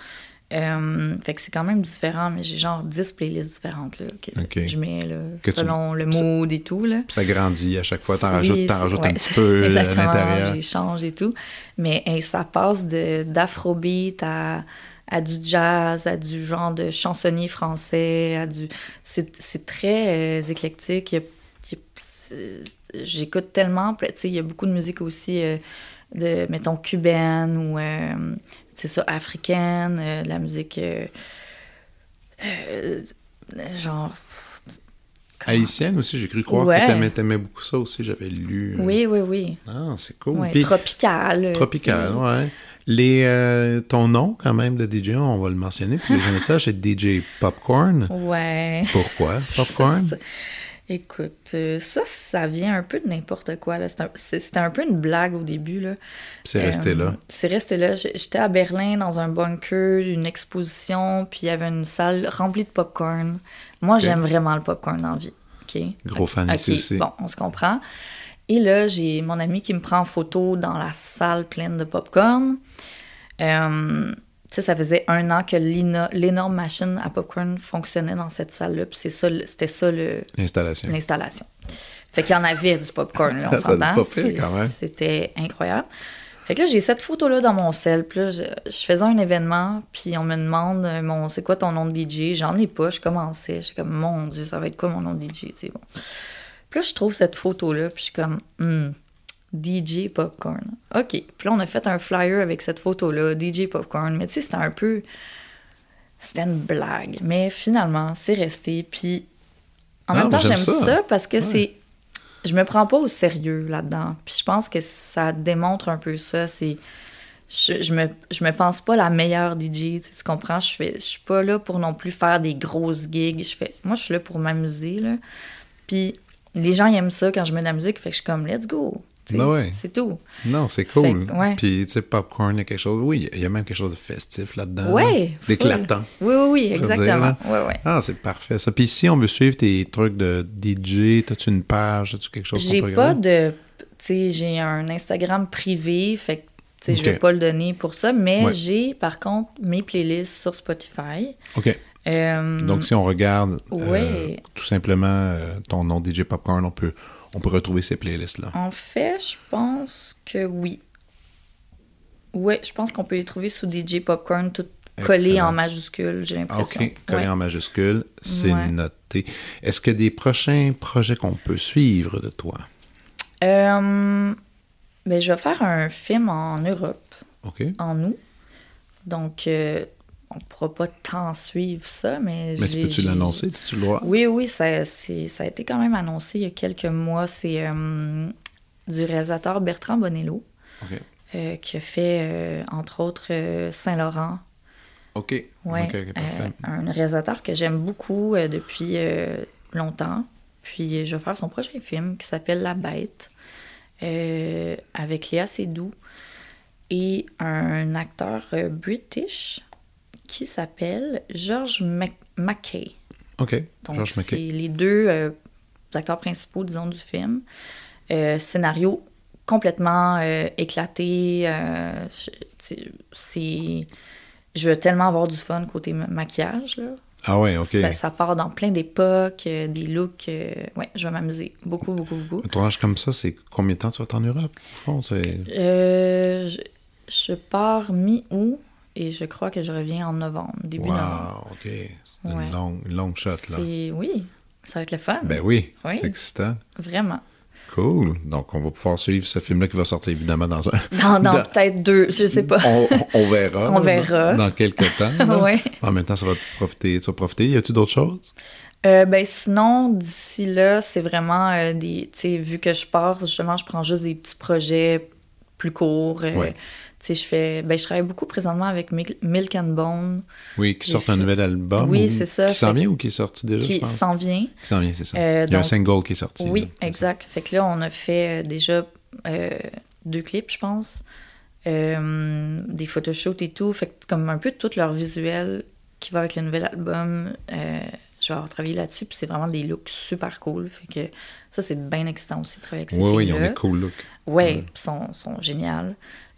Euh, fait que c'est quand même différent, mais j'ai genre 10 playlists différentes, là, que je mets, là, Que tu- selon le mood et tout, là. Puis ça grandit à chaque fois, t'en rajoutes, t'en rajoutes ouais. un petit peu euh, à Exactement, l'intérieur. j'échange et tout. Mais ça passe de d'afrobeat à, à du jazz, à du genre de chansonnier français, à du... C'est c'est très euh, éclectique. Il y a- il y a- c'est- J'écoute tellement, il y a beaucoup de musique aussi euh, de, mettons, cubaine ou, euh, c'est ça, africaine, euh, la musique... euh, euh, genre... comment- Haïtienne aussi, j'ai cru croire Ouais. que t'aimais, t'aimais beaucoup ça aussi, j'avais lu. Oui, oui, oui. Ah, c'est cool. Ouais, Puis- tropical. Tropical, ouais. Les, euh, ton nom, quand même, de DJ, on va le mentionner, puis les gens le c'est DJ Popcorn. Ouais. Pourquoi? Popcorn? Écoute, euh, ça, ça vient un peu de n'importe quoi. un- C'était un, peu une blague au début. là. C'est resté Euh, là. C'est resté là. J'étais à Berlin dans un bunker, une exposition, puis il y avait une salle remplie de popcorn. Moi, j'aime vraiment le popcorn en vie. Gros fan Ok, ici aussi. Bon, on se comprend. Et là, j'ai mon ami qui me prend en photo dans la salle pleine de popcorn. Euh, ça faisait un an que l'énorme machine à popcorn fonctionnait dans cette salle-là. Puis c'est ça, le- c'était ça le, L'installation. l'installation. Fait qu'il y en avait du popcorn, là, on s'entend. C'était incroyable. Fait que là, j'ai cette photo-là dans mon sel. Puis là, je, je faisais un événement, puis on me demande, euh, mon, c'est quoi ton nom de DJ? J'en ai pas, je commençais. Je suis comme, mon Dieu, ça va être quoi mon nom de DJ? C'est bon. Puis là, je trouve cette photo-là, puis je suis comme, hmm, DJ Popcorn. OK. Puis là, on a fait un flyer avec cette photo-là, DJ Popcorn. Mais tu sais, c'était un peu. C'était une blague. Mais finalement, c'est resté. Puis en Non, même temps, j'aime ça. ça. parce que c'est. Je me prends pas au sérieux là-dedans. Puis je pense que ça démontre un peu ça. C'est. Je, je me, je me pense pas la meilleure DJ, tu, comprends? Je, fais, je suis pas là pour non plus faire des grosses gigs. Je fais, moi, je suis là pour m'amuser, là. Puis les gens ils aiment ça quand je mets de la musique, fait que je suis comme, let's go. Ah ouais. C'est tout. Non, c'est cool. Fait que, ouais. Puis, tu sais, popcorn, il y a quelque chose. Oui, il y a même quelque chose de festif là-dedans. Là. D'éclatant. Oui, oui, oui, dire, exactement. là. Ouais, ouais. Ah, c'est parfait ça. Puis, si on veut suivre tes trucs de DJ, as-tu une page, as-tu quelque chose J'ai pas de. Tu sais, j'ai un Instagram privé, fait que tu sais, je Ok. vais pas le donner pour ça, mais Ouais. j'ai par contre mes playlists sur Spotify. OK. Euh, Donc, si on regarde euh, tout simplement euh, ton nom DJ Popcorn, on peut, on peut retrouver ces playlists-là. En fait, je pense que oui. Ouais, je pense qu'on peut les trouver sous DJ Popcorn, tout collé en majuscule, j'ai Ah, l'impression. OK, collé Ouais. en majuscule, c'est Ouais. noté. Est-ce que des prochains projets qu'on peut suivre de toi? Euh, ben, je vais faire un film en Europe. OK. en août. Donc, euh, on pourra pas tant suivre ça, mais Mais peux-tu l'annoncer? Tu le droit? Oui, oui, ça, c'est- ça a été quand même annoncé il y a quelques mois. C'est euh, du réalisateur Bertrand Bonello, euh, qui a fait, euh, entre autres, Saint-Laurent. OK. Ouais, parfait. un réalisateur que j'aime beaucoup depuis longtemps. Puis je vais faire son prochain film qui s'appelle La Bête avec Léa Seydoux et un acteur british qui s'appelle George Mackay. OK. Donc, c'est McKay. les deux euh, acteurs principaux, disons, du film. Euh, scénario complètement euh, éclaté. je- c'est-. Je veux tellement avoir du fun côté ma- maquillage, là. Ah ouais, OK. Ça, ça part dans plein d'époques, des looks. Ouais, je vais m'amuser. Beaucoup, beaucoup, beaucoup. Un tournage comme ça, c'est combien de temps tu vas être en Europe? Au fond, je, je pars mi-août et je crois que je reviens en novembre, début novembre. Wow, OK. C'est une, Ouais. longue, une longue shot, là. C'est... Oui, ça va être le fun. Ben oui, Oui. c'est excitant. Vraiment. Cool. Donc, on va pouvoir suivre ce film-là qui va sortir évidemment dans un... Dans, dans Dans- peut-être deux, je sais pas. on, on verra. On verra. Dans, dans quelques temps. Ouais. En même temps, ça va te profiter. Tu vas profiter. Y a-tu d'autres choses? Euh, ben sinon, d'ici là, c'est vraiment euh, des. Tu sais, vu que je pars, justement, je prends juste des petits projets plus courts. euh, Ouais. Je fais. Ben, je travaille beaucoup présentement avec Mil- Milk and Bone, Oui, qui sort un nouvel album. Oui, ou- c'est ça. Qui s'en vient ou qui est sorti déjà, qui s'en vient. Qui s'en vient, c'est ça. Euh, Il y a un single qui est sorti. Oui, là. exact. Fait que là, on a fait euh, déjà euh, deux clips, je pense. Euh, des photoshoots et tout. Fait que comme un peu tout leur visuel qui va avec le nouvel album. je vais avoir travaillé là-dessus. Puis c'est vraiment des looks super cool. Fait que ça, c'est bien excitant aussi de travailler avec ces Oui, oui, ils ont des cool looks. Ouais, Mm. puis sont, sont géniales.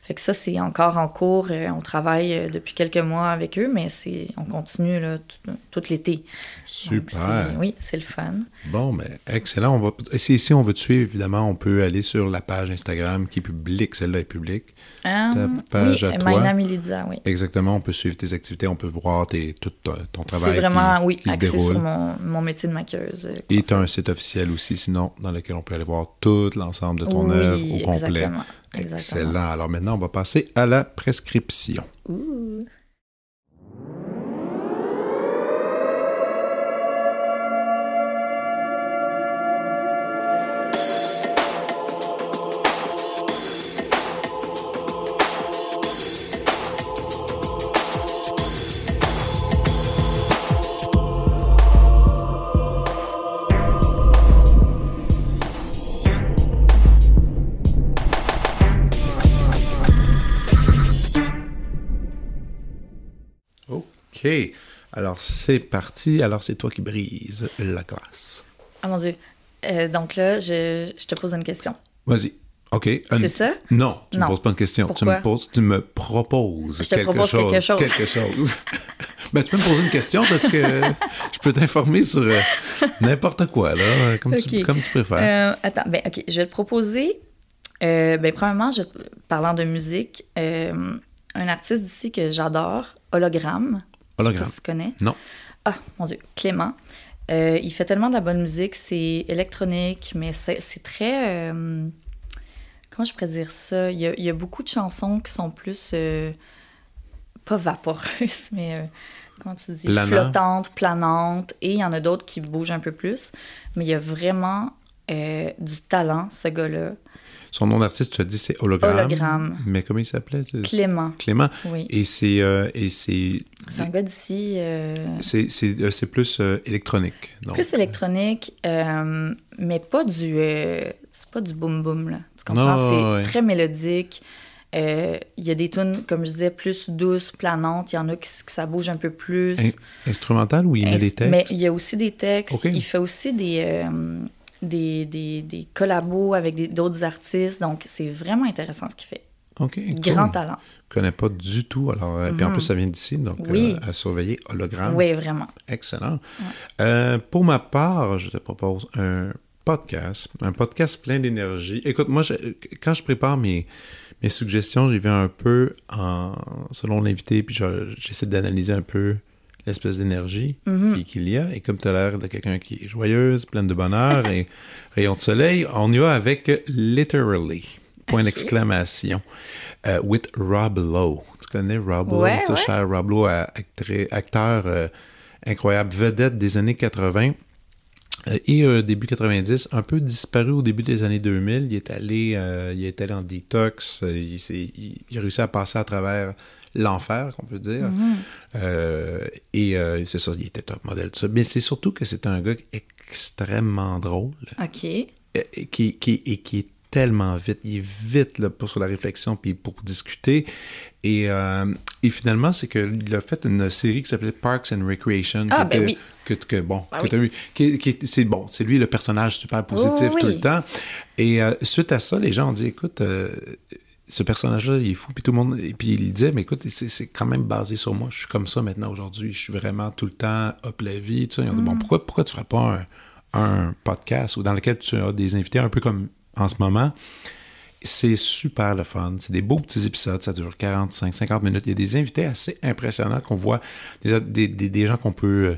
Fait que ça, c'est encore en cours. Euh, on travaille euh, depuis quelques mois avec eux, mais c'est on continue là, tout, tout l'été. Super. c'est- Oui, c'est le fun. Bon, mais excellent. On va... Si, si on veut te suivre, évidemment, on peut aller sur la page Instagram qui est publique. Celle-là est publique. Hum, page oui, à toi. Maïna Milidza, oui. Exactement. On peut suivre tes activités. On peut voir tes, tout ton, ton C'est travail vraiment, qui, oui, qui se axé déroule. sur mon, mon métier de maquilleuse. euh, Et tu as un site officiel aussi, sinon, dans lequel on peut aller voir tout l'ensemble de ton oui, œuvre au complet. Exactement. Excellent. Alors maintenant, on va passer à la prescription. Ouh. Alors, c'est parti. Alors, c'est toi qui brise la glace. Ah mon Dieu. Euh, donc là, je, je te pose une question. Vas-y. OK. Un- C'est ça? Non, tu ne me poses pas une question. Tu Pourquoi? me, poses, tu me proposes Je te quelque, propose chose, quelque chose. quelque chose. ben, tu peux me poser une question parce que je peux t'informer sur euh, n'importe quoi, là, comme, tu, comme tu préfères. Euh, attends, ben ok, je vais te proposer. ben premièrement, je, parlant de musique, un artiste d'ici que j'adore, Hologramme. Hologramme. tu connais. Non. Ah, mon Dieu, Clément. Euh, il fait tellement de la bonne musique, c'est électronique, mais c'est très... euh, comment je pourrais dire ça? Il y, a, il y a beaucoup de chansons qui sont plus... euh, pas vaporeuses, mais... euh, comment tu dis? Planant. Flottantes, planantes. Et il y en a d'autres qui bougent un peu plus. Mais il y a vraiment du talent, ce gars-là. Son nom d'artiste, tu as dit, c'est Hologramme. Hologramme. Mais comment il s'appelait? Clément, Clément? oui. Et c'est euh, c'est un gars d'ici... euh, c'est euh, c'est plus euh, électronique. donc. Plus électronique, euh, mais pas du. euh, c'est pas du boom boom, là. Tu comprends? C'est ouais. très mélodique. Euh, Il y a des tunes, comme je disais, plus douces, planantes. Il y en a qui, que ça bouge un peu plus. In- instrumental ou il met des textes? Mais il y a aussi des textes. Il fait aussi des, euh, des, des, des collabos avec d'autres artistes. Donc, c'est vraiment intéressant ce qu'il fait. OK, cool. Grand talent. Je connais pas du tout. Alors, euh, Puis en plus, ça vient d'ici, donc Oui. euh, à surveiller Hologramme. Oui, vraiment. Excellent. Euh, pour ma part, je te propose un podcast, un podcast plein d'énergie. Écoute, moi, je- quand je prépare mes, mes suggestions, j'y vais un peu en, selon l'invité, puis je- j'essaie d'analyser un peu l'espèce d'énergie qui- qu'il y a. Et comme tu as l'air de quelqu'un qui est joyeuse, pleine de bonheur et rayon de soleil, on y va avec Literally. Point d'exclamation. Euh, with Rob Lowe. Tu connais Rob Lowe? Ouais, ce ouais. cher Rob Lowe, acteur euh, incroyable, vedette des années 80 euh, et euh, début 90, un peu disparu au début des années 2000. Il est allé, euh, il est allé en détox. il, s'est- il- il a réussi à passer à travers l'enfer, qu'on peut dire. Euh, et euh, c'est ça, il était top modèle. tout ça. Mais c'est surtout que c'est un gars extrêmement drôle OK. qui, qui, et qui est tellement vite. Il est vite là, pour sur la réflexion puis pour discuter. Et, euh, et finalement, c'est qu'il a fait une série qui s'appelait Parks and Recreation. Ah, que ben t'as- oui. Que, que, bon, Ben que oui. t'as vu. Qui, qui- c'est bon, c'est lui le personnage super positif Oh, oui. tout le temps. Et euh, suite à ça, les gens ont dit, écoute, euh, ce personnage-là, il est fou. Puis tout le monde, et puis il disait, mais écoute, c'est, quand même basé sur moi. Je suis comme ça maintenant aujourd'hui. Je suis vraiment tout le temps up la vie. Ils ont dit, bon, Mm. pourquoi, pourquoi tu ferais pas un, un podcast ou dans lequel tu as des invités un peu comme en ce moment? C'est super le fun. C'est des beaux petits épisodes. Ça dure 45, 50 minutes. Il y a des invités assez impressionnants qu'on voit, des, des, des- des gens qu'on peut euh,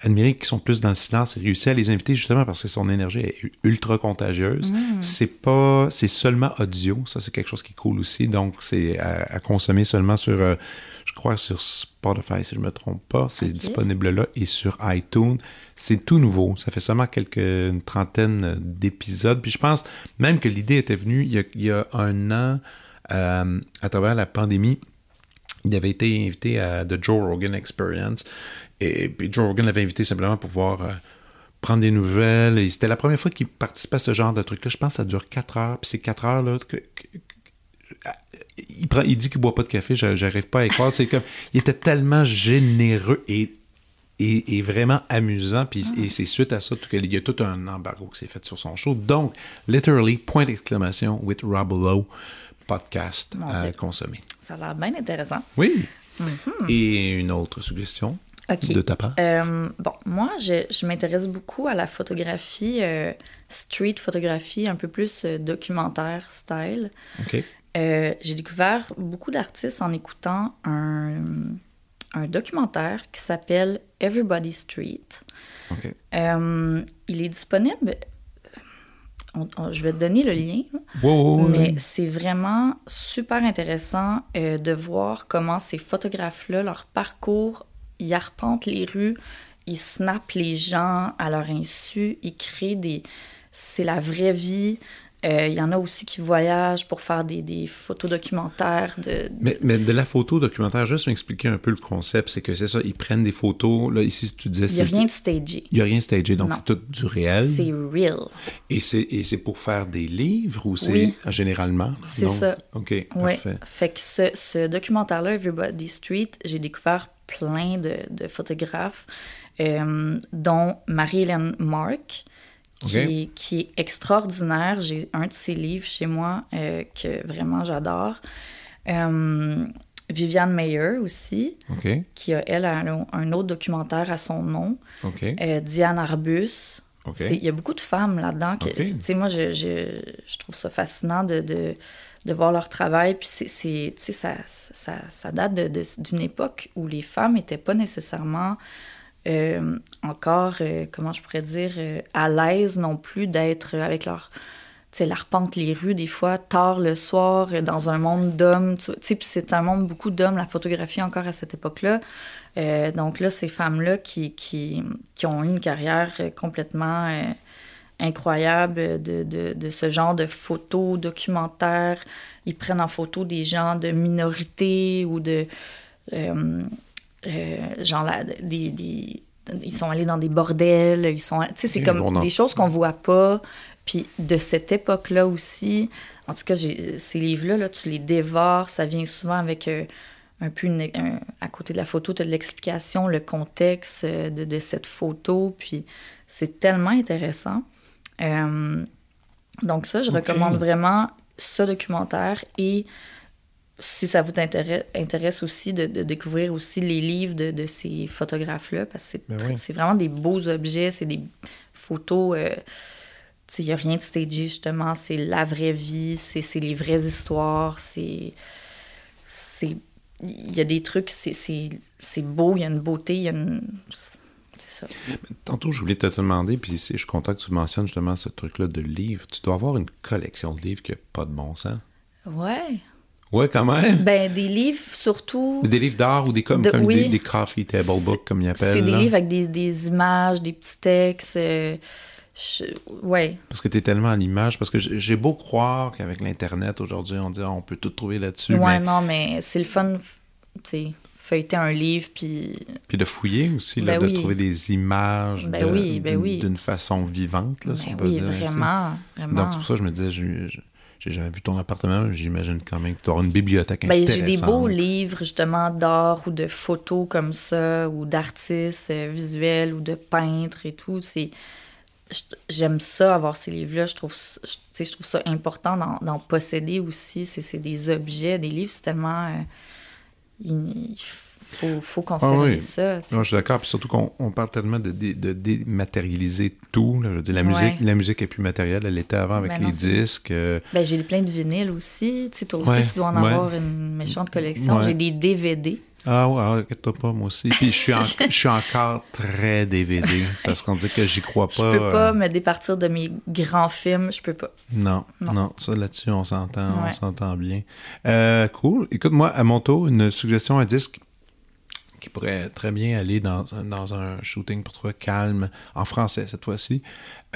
admirer qui sont plus dans le silence et réussi à les inviter justement parce que son énergie est ultra contagieuse. C'est pas, c'est seulement audio. Ça, c'est quelque chose qui est cool aussi. Donc, c'est à, à consommer seulement sur, euh, je crois, sur Spotify, si je me trompe pas. C'est disponible là et sur iTunes. C'est tout nouveau. Ça fait seulement quelques, une trentaine d'épisodes. Puis je pense même que l'idée était venue il y a, il y a un an, euh, à travers la pandémie. Il avait été invité à The Joe Rogan Experience. Et puis Joe Rogan l'avait invité simplement pour voir euh, prendre des nouvelles. Et c'était la première fois qu'il participait à ce genre de truc-là. Je pense que ça dure 4 heures. Puis ces 4 heures-là, que- que- que- il, prend, il dit qu'il boit pas de café. j'a- J'arrive pas à y croire. C'est comme, il était tellement généreux et, vraiment amusant. Puis et c'est suite à ça qu'il y a tout un embargo qui s'est fait sur son show. Donc, literally, point d'exclamation with Rob Lowe, podcast à consommer. Ça a l'air bien intéressant. Oui. Et une autre suggestion de ta part? Euh, bon, moi, je, je m'intéresse beaucoup à la photographie, euh, street photographie, un peu plus euh, documentaire style. OK. J'ai découvert beaucoup d'artistes en écoutant un, un documentaire qui s'appelle Everybody Street. OK. Euh, il est disponible. On- on- je vais te donner le lien. Wow, Mais c'est vraiment super intéressant euh, de voir comment ces photographes-là, leur parcours, ils arpentent les rues, ils snappent les gens à leur insu, ils créent des... C'est la vraie vie. Euh, Il y en a aussi qui voyagent pour faire des, des photos documentaires de, Mais, mais de la photo documentaire, juste m'expliquer un peu le concept, c'est que c'est ça, ils prennent des photos. Là, ici, si tu disais. Il n'y a rien de stagé. Il n'y a rien stagé, donc c'est tout du réel. C'est real. Et c'est, et c'est pour faire des livres ou c'est Oui. généralement? C'est ça. OK, Oui. parfait. Fait que ce, ce documentaire-là, Everybody Street, j'ai découvert plein de, de photographes, euh, dont Marie-Hélène Mark, qui, est, qui est extraordinaire. J'ai un de ses livres chez moi euh, que vraiment j'adore. Euh, Viviane Mayer aussi, qui a, elle, un, un autre documentaire à son nom. Euh, Diane Arbus. Il y a beaucoup de femmes là-dedans. que- OK. tu sais, Moi, je, je, je trouve ça fascinant de, de, de voir leur travail. Puis c'est, c'est- tu sais, ça, ça, ça date d'une époque où les femmes n'étaient pas nécessairement euh, encore, euh, comment je pourrais dire, euh, à l'aise non plus d'être avec leur... Tu sais, elle arpente les rues des fois tard le soir dans un monde d'hommes. Tu sais, puis c'est un monde beaucoup d'hommes, la photographie encore à cette époque-là. Donc là, ces femmes-là qui, qui, qui ont eu une carrière complètement incroyable de, de, de ce genre de photos, documentaires. Ils prennent en photo des gens de minorités ou de... euh, genre, la- des, des- ils sont allés dans des bordels, ils sont... Tu sais, c'est Et comme des choses qu'on voit pas. Puis de cette époque-là aussi, en tout cas, ces livres-là, là, tu les dévores, ça vient souvent avec euh, un peu une- un- à côté de la photo, tu as l'explication, le contexte euh, de, de cette photo, puis c'est tellement intéressant. Euh, donc ça, je recommande vraiment ce documentaire et si ça vous intéresse, intéresse aussi de, de découvrir aussi les livres de, de ces photographes-là, parce que c'est Ben oui. c'est vraiment des beaux objets, c'est des photos... euh, il n'y a rien de stagé, justement. C'est la vraie vie, c'est c'est les vraies histoires, c'est... c'est Il y a des trucs, c'est- c'est c'est beau, il y a une beauté, il y a une... C'est ça. Tantôt, je voulais te demander, puis je suis content que tu mentionnes justement ce truc-là de livres. Tu dois avoir une collection de livres qui n'a pas de bon sens. Ouais. Ouais, quand même. Ben, des livres, surtout... Des livres d'art ou des comme, De- comme oui. des, des coffee table books, comme ils appellent. C'est des là. livres avec des, des images, des petits textes. euh, je- Ouais. Parce que tu es tellement à l'image. Parce que j'ai beau croire qu'avec l'Internet, aujourd'hui, on dit ah, on peut tout trouver là-dessus. Ouais, mais- non, mais c'est le fun, tu sais, feuilleter un livre, puis... Puis de fouiller aussi, là, Ben de trouver des images Ben de- oui, ben d'une- oui. d'une façon vivante, là, si Ben on peut oui, dire ainsi. vraiment, vraiment. Donc, c'est pour ça que je me disais, je- je- j'ai jamais vu ton appartement, j'imagine quand même que tu auras une bibliothèque Ben, intéressante. j'ai des beaux livres, justement, d'art ou de photos comme ça, ou d'artistes euh, visuels ou de peintres et tout. C'est... J'aime ça, avoir ces livres-là. Je trouve, ça- je, je trouve ça important d'en, posséder aussi. C'est, c'est des objets. Des livres, c'est tellement... euh, faut, faut conserver Ah oui. ça. Non, je suis d'accord, puis surtout qu'on on parle tellement de, dé- de dématérialiser tout. là. Je veux dire, la, Ouais. musique, la musique est plus matérielle, elle était avant avec Ben les non, disques. euh, Ben, j'ai plein de vinyles aussi. Tu sais, toi aussi, tu dois en ouais. avoir une méchante collection. J'ai des DVD. Ah ouais, ah, inquiète-toi pas, moi aussi. Puis je suis, en- je suis encore très DVD, parce qu'on dit que j'y crois pas. Je peux pas euh, me départir de mes grands films. Je peux pas. Non, non, Non. ça là-dessus, on s'entend, on s'entend bien. Euh, cool. Écoute-moi, à mon tour, une suggestion, un disque qui pourrait très bien aller dans, un- dans un shooting pour toi calme, en français cette fois-ci.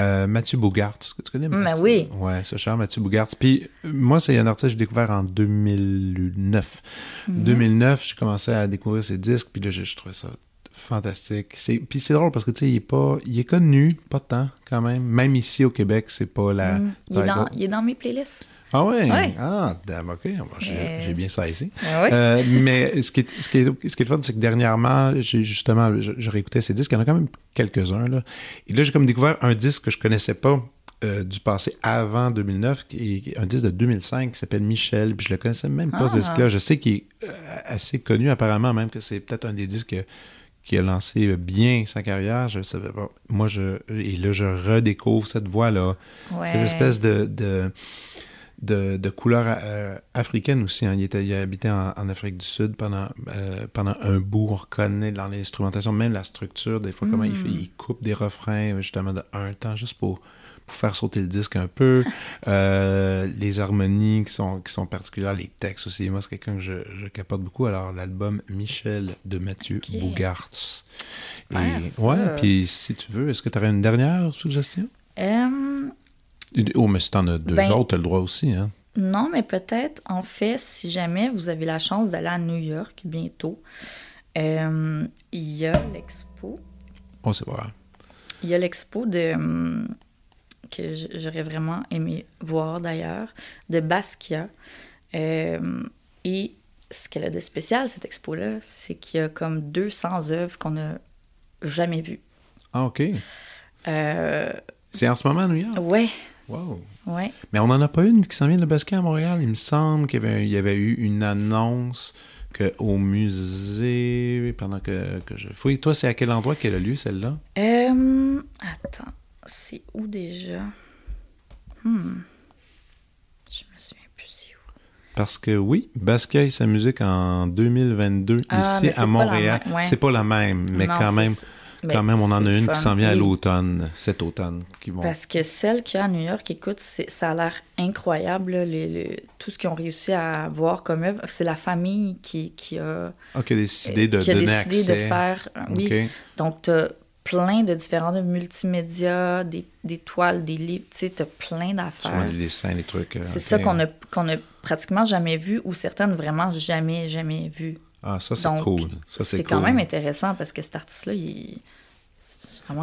Euh, Mathieu Bougart, est-ce que tu connais Ben Mathieu? oui. Ouais, ce cher Mathieu Bougart. Puis moi, c'est un artiste que j'ai découvert en 2009. Mhm. 2009, j'ai commencé à découvrir ses disques, puis là, je, je trouvais ça fantastique. C'est, puis c'est drôle parce que, tu sais, il est pas... Il est connu, pas tant, quand même. Même ici, au Québec, c'est pas la... Mm. Il, est dans, il est dans mes playlists. Ah ouais? Ouais. Ah, OK. Bon, j'ai, bien saisi. Ah ouais? Euh, mais ce qui, est, ce, qui est, ce qui est le fun, c'est que dernièrement, j'ai justement, je, je réécoutais ces disques. Il y en a quand même quelques-uns. Là. Et là, j'ai comme découvert un disque que je connaissais pas euh, du passé avant 2009, qui est un disque de 2005 qui s'appelle Michel. Puis je le connaissais même pas, ce Ah. disque-là. Je sais qu'il est euh, assez connu, apparemment, même que c'est peut-être un des disques qui a lancé bien sa carrière. Je savais pas. Moi, je, et là, je redécouvre cette voix-là. Ouais. Cette espèce de, de, de, de couleur euh, africaine aussi. hein. Il, était, il a habité en, en Afrique du Sud pendant, euh, pendant un bout. On reconnaît dans l'instrumentation, même la structure, des fois, comment il fait. Il coupe des refrains, justement, de un temps, juste pour, pour faire sauter le disque un peu. Euh, les harmonies qui sont, qui sont particulières, les textes aussi. Moi, c'est quelqu'un que je, je capote beaucoup. Alors, l'album Michel de Mathieu Ok. Bougarts. Super, Et, ouais, puis si tu veux, est-ce que tu aurais une dernière suggestion? Oh, mais si t'en as deux Ben- autres, t'as le droit aussi, hein? Non, mais peut-être, en fait, si jamais vous avez la chance d'aller à New York bientôt, euh, il y a l'expo. Oh, c'est pas grave. Il y a l'expo de. hum, que j'aurais vraiment aimé voir d'ailleurs, de Basquiat. Euh, et ce qu'elle a de spécial, cette expo-là, c'est qu'il y a comme 200 œuvres qu'on n'a jamais vues. Ah, OK. Euh, C'est en ce moment à New York? ouais, Wow. ouais. Mais on n'en a pas une qui s'en vient de Basquiat à Montréal. Il me semble qu'il y avait, il y avait eu une annonce que au musée, pendant que, que je fouille. Toi, c'est à quel endroit qu'elle a lieu, celle-là? Euh, attends, c'est où déjà? Hmm. Je me souviens plus c'est où. Parce que oui, Basquiat et sa musique en 2022, Ah, ici à Montréal. ouais. C'est pas la même, mais Non, quand même, mais quand même, on en a une fun. qui s'en vient à l'automne, cet automne, qui vont. Parce que celle qu'il y a à New York, écoute, ça a l'air incroyable, là, tout ce qu'ils ont réussi à voir comme œuvre. C'est la famille qui, qui a, Ah, qui a décidé de qui a donner décidé accès. de faire. Oui. OK. Donc, tu as plein de différents de multimédia, des, des toiles, des livres, tu sais, tu as plein d'affaires. des dessins, des trucs. euh, C'est ça qu'on a, qu'on a pratiquement jamais vu ou certaines vraiment jamais, jamais vu. Ah, ça, c'est cool. Ça, c'est cool. quand même intéressant parce que cet artiste-là, il.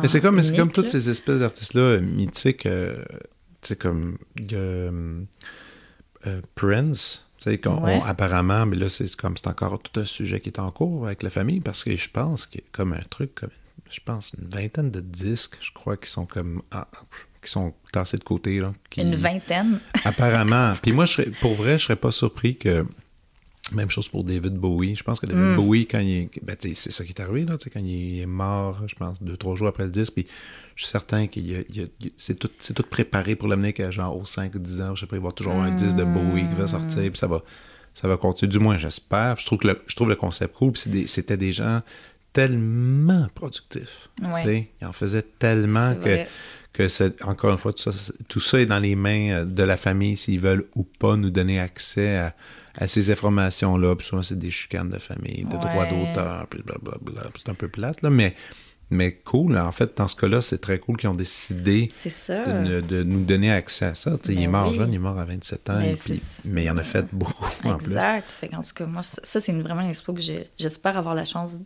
Mais c'est comme, unique, comme toutes ces espèces d'artistes-là euh, mythiques. euh, tu sais, comme euh, euh, Prince. Tu sais, qu'on- Ouais. apparemment, mais là, c'est comme c'est encore tout un sujet qui est en cours avec la famille parce que je pense qu'il y a comme un truc, comme, je pense, une vingtaine de disques, je crois, qui sont comme. ah, qui sont tassés de côté. Là, qui- Une vingtaine? Apparemment. Puis moi, je serais, pour vrai, je serais pas surpris que. Même chose pour David Bowie. Je pense que David Mm. Bowie, quand il est. Ben, c'est ça qui est arrivé, là. Quand il est mort, je pense, deux, trois jours après le disque. Puis je suis certain a- c'est tout, tout préparé pour l'amener qu'à genre aux 5 ou 10 ans. Je sais pas, il va y avoir toujours un disque de Bowie qui va sortir. Puis ça va, ça va continuer. Du moins, j'espère. Je trouve, que le, je trouve le concept cool. Puis des- c'était des gens tellement productifs. tu Ouais. sais. Ils en faisaient tellement que que c'est encore une fois tout ça, c'est- tout ça est dans les mains euh, de la famille s'ils veulent ou pas nous donner accès à, à ces informations là puis souvent c'est des chicanes de famille de droits d'auteur puis blablabla. C'est un peu plate là mais mais cool en fait dans ce cas-là c'est très cool qu'ils ont décidé de, nous donner accès à ça. Sais, il Ben est mort oui. jeune il est mort à 27 ans Mais et puis- c'est- mais il en a fait beaucoup en plus. Exact. Fait en tout cas, moi, ça, c'est vraiment une expo que j'espère avoir la chance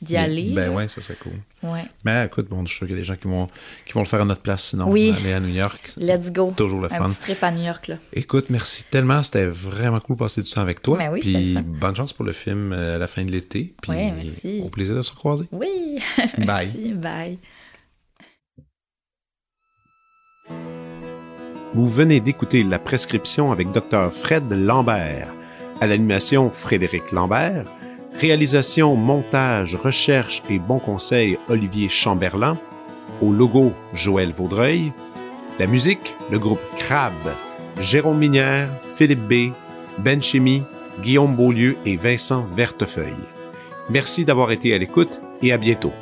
d'y aller. ben ouais ça serait cool Ouais. mais écoute bon je suis sûr qu'il y a des gens qui vont qui vont le faire à notre place sinon Oui. aller à New York Let's go. toujours le Un fun petit trip à New York, là. Écoute, merci tellement. C'était vraiment cool de passer du temps avec toi. Ben oui, Puis bonne chance pour le film euh, à la fin de l'été. Puis Ouais, merci. au plaisir de se recroiser. Oui. Bye. Merci. Bye. Vous venez d'écouter La Prescription avec Dr. Fred Lambert. À l'animation, Frédéric Lambert. Réalisation, montage, recherche et bons conseils, Olivier Chamberlain. Au logo, Joël Vaudreuil. La musique, le groupe Crab. Jérôme Minière, Philippe B., Ben Chimie, Guillaume Beaulieu et Vincent Vertefeuille. Merci d'avoir été à l'écoute et à bientôt.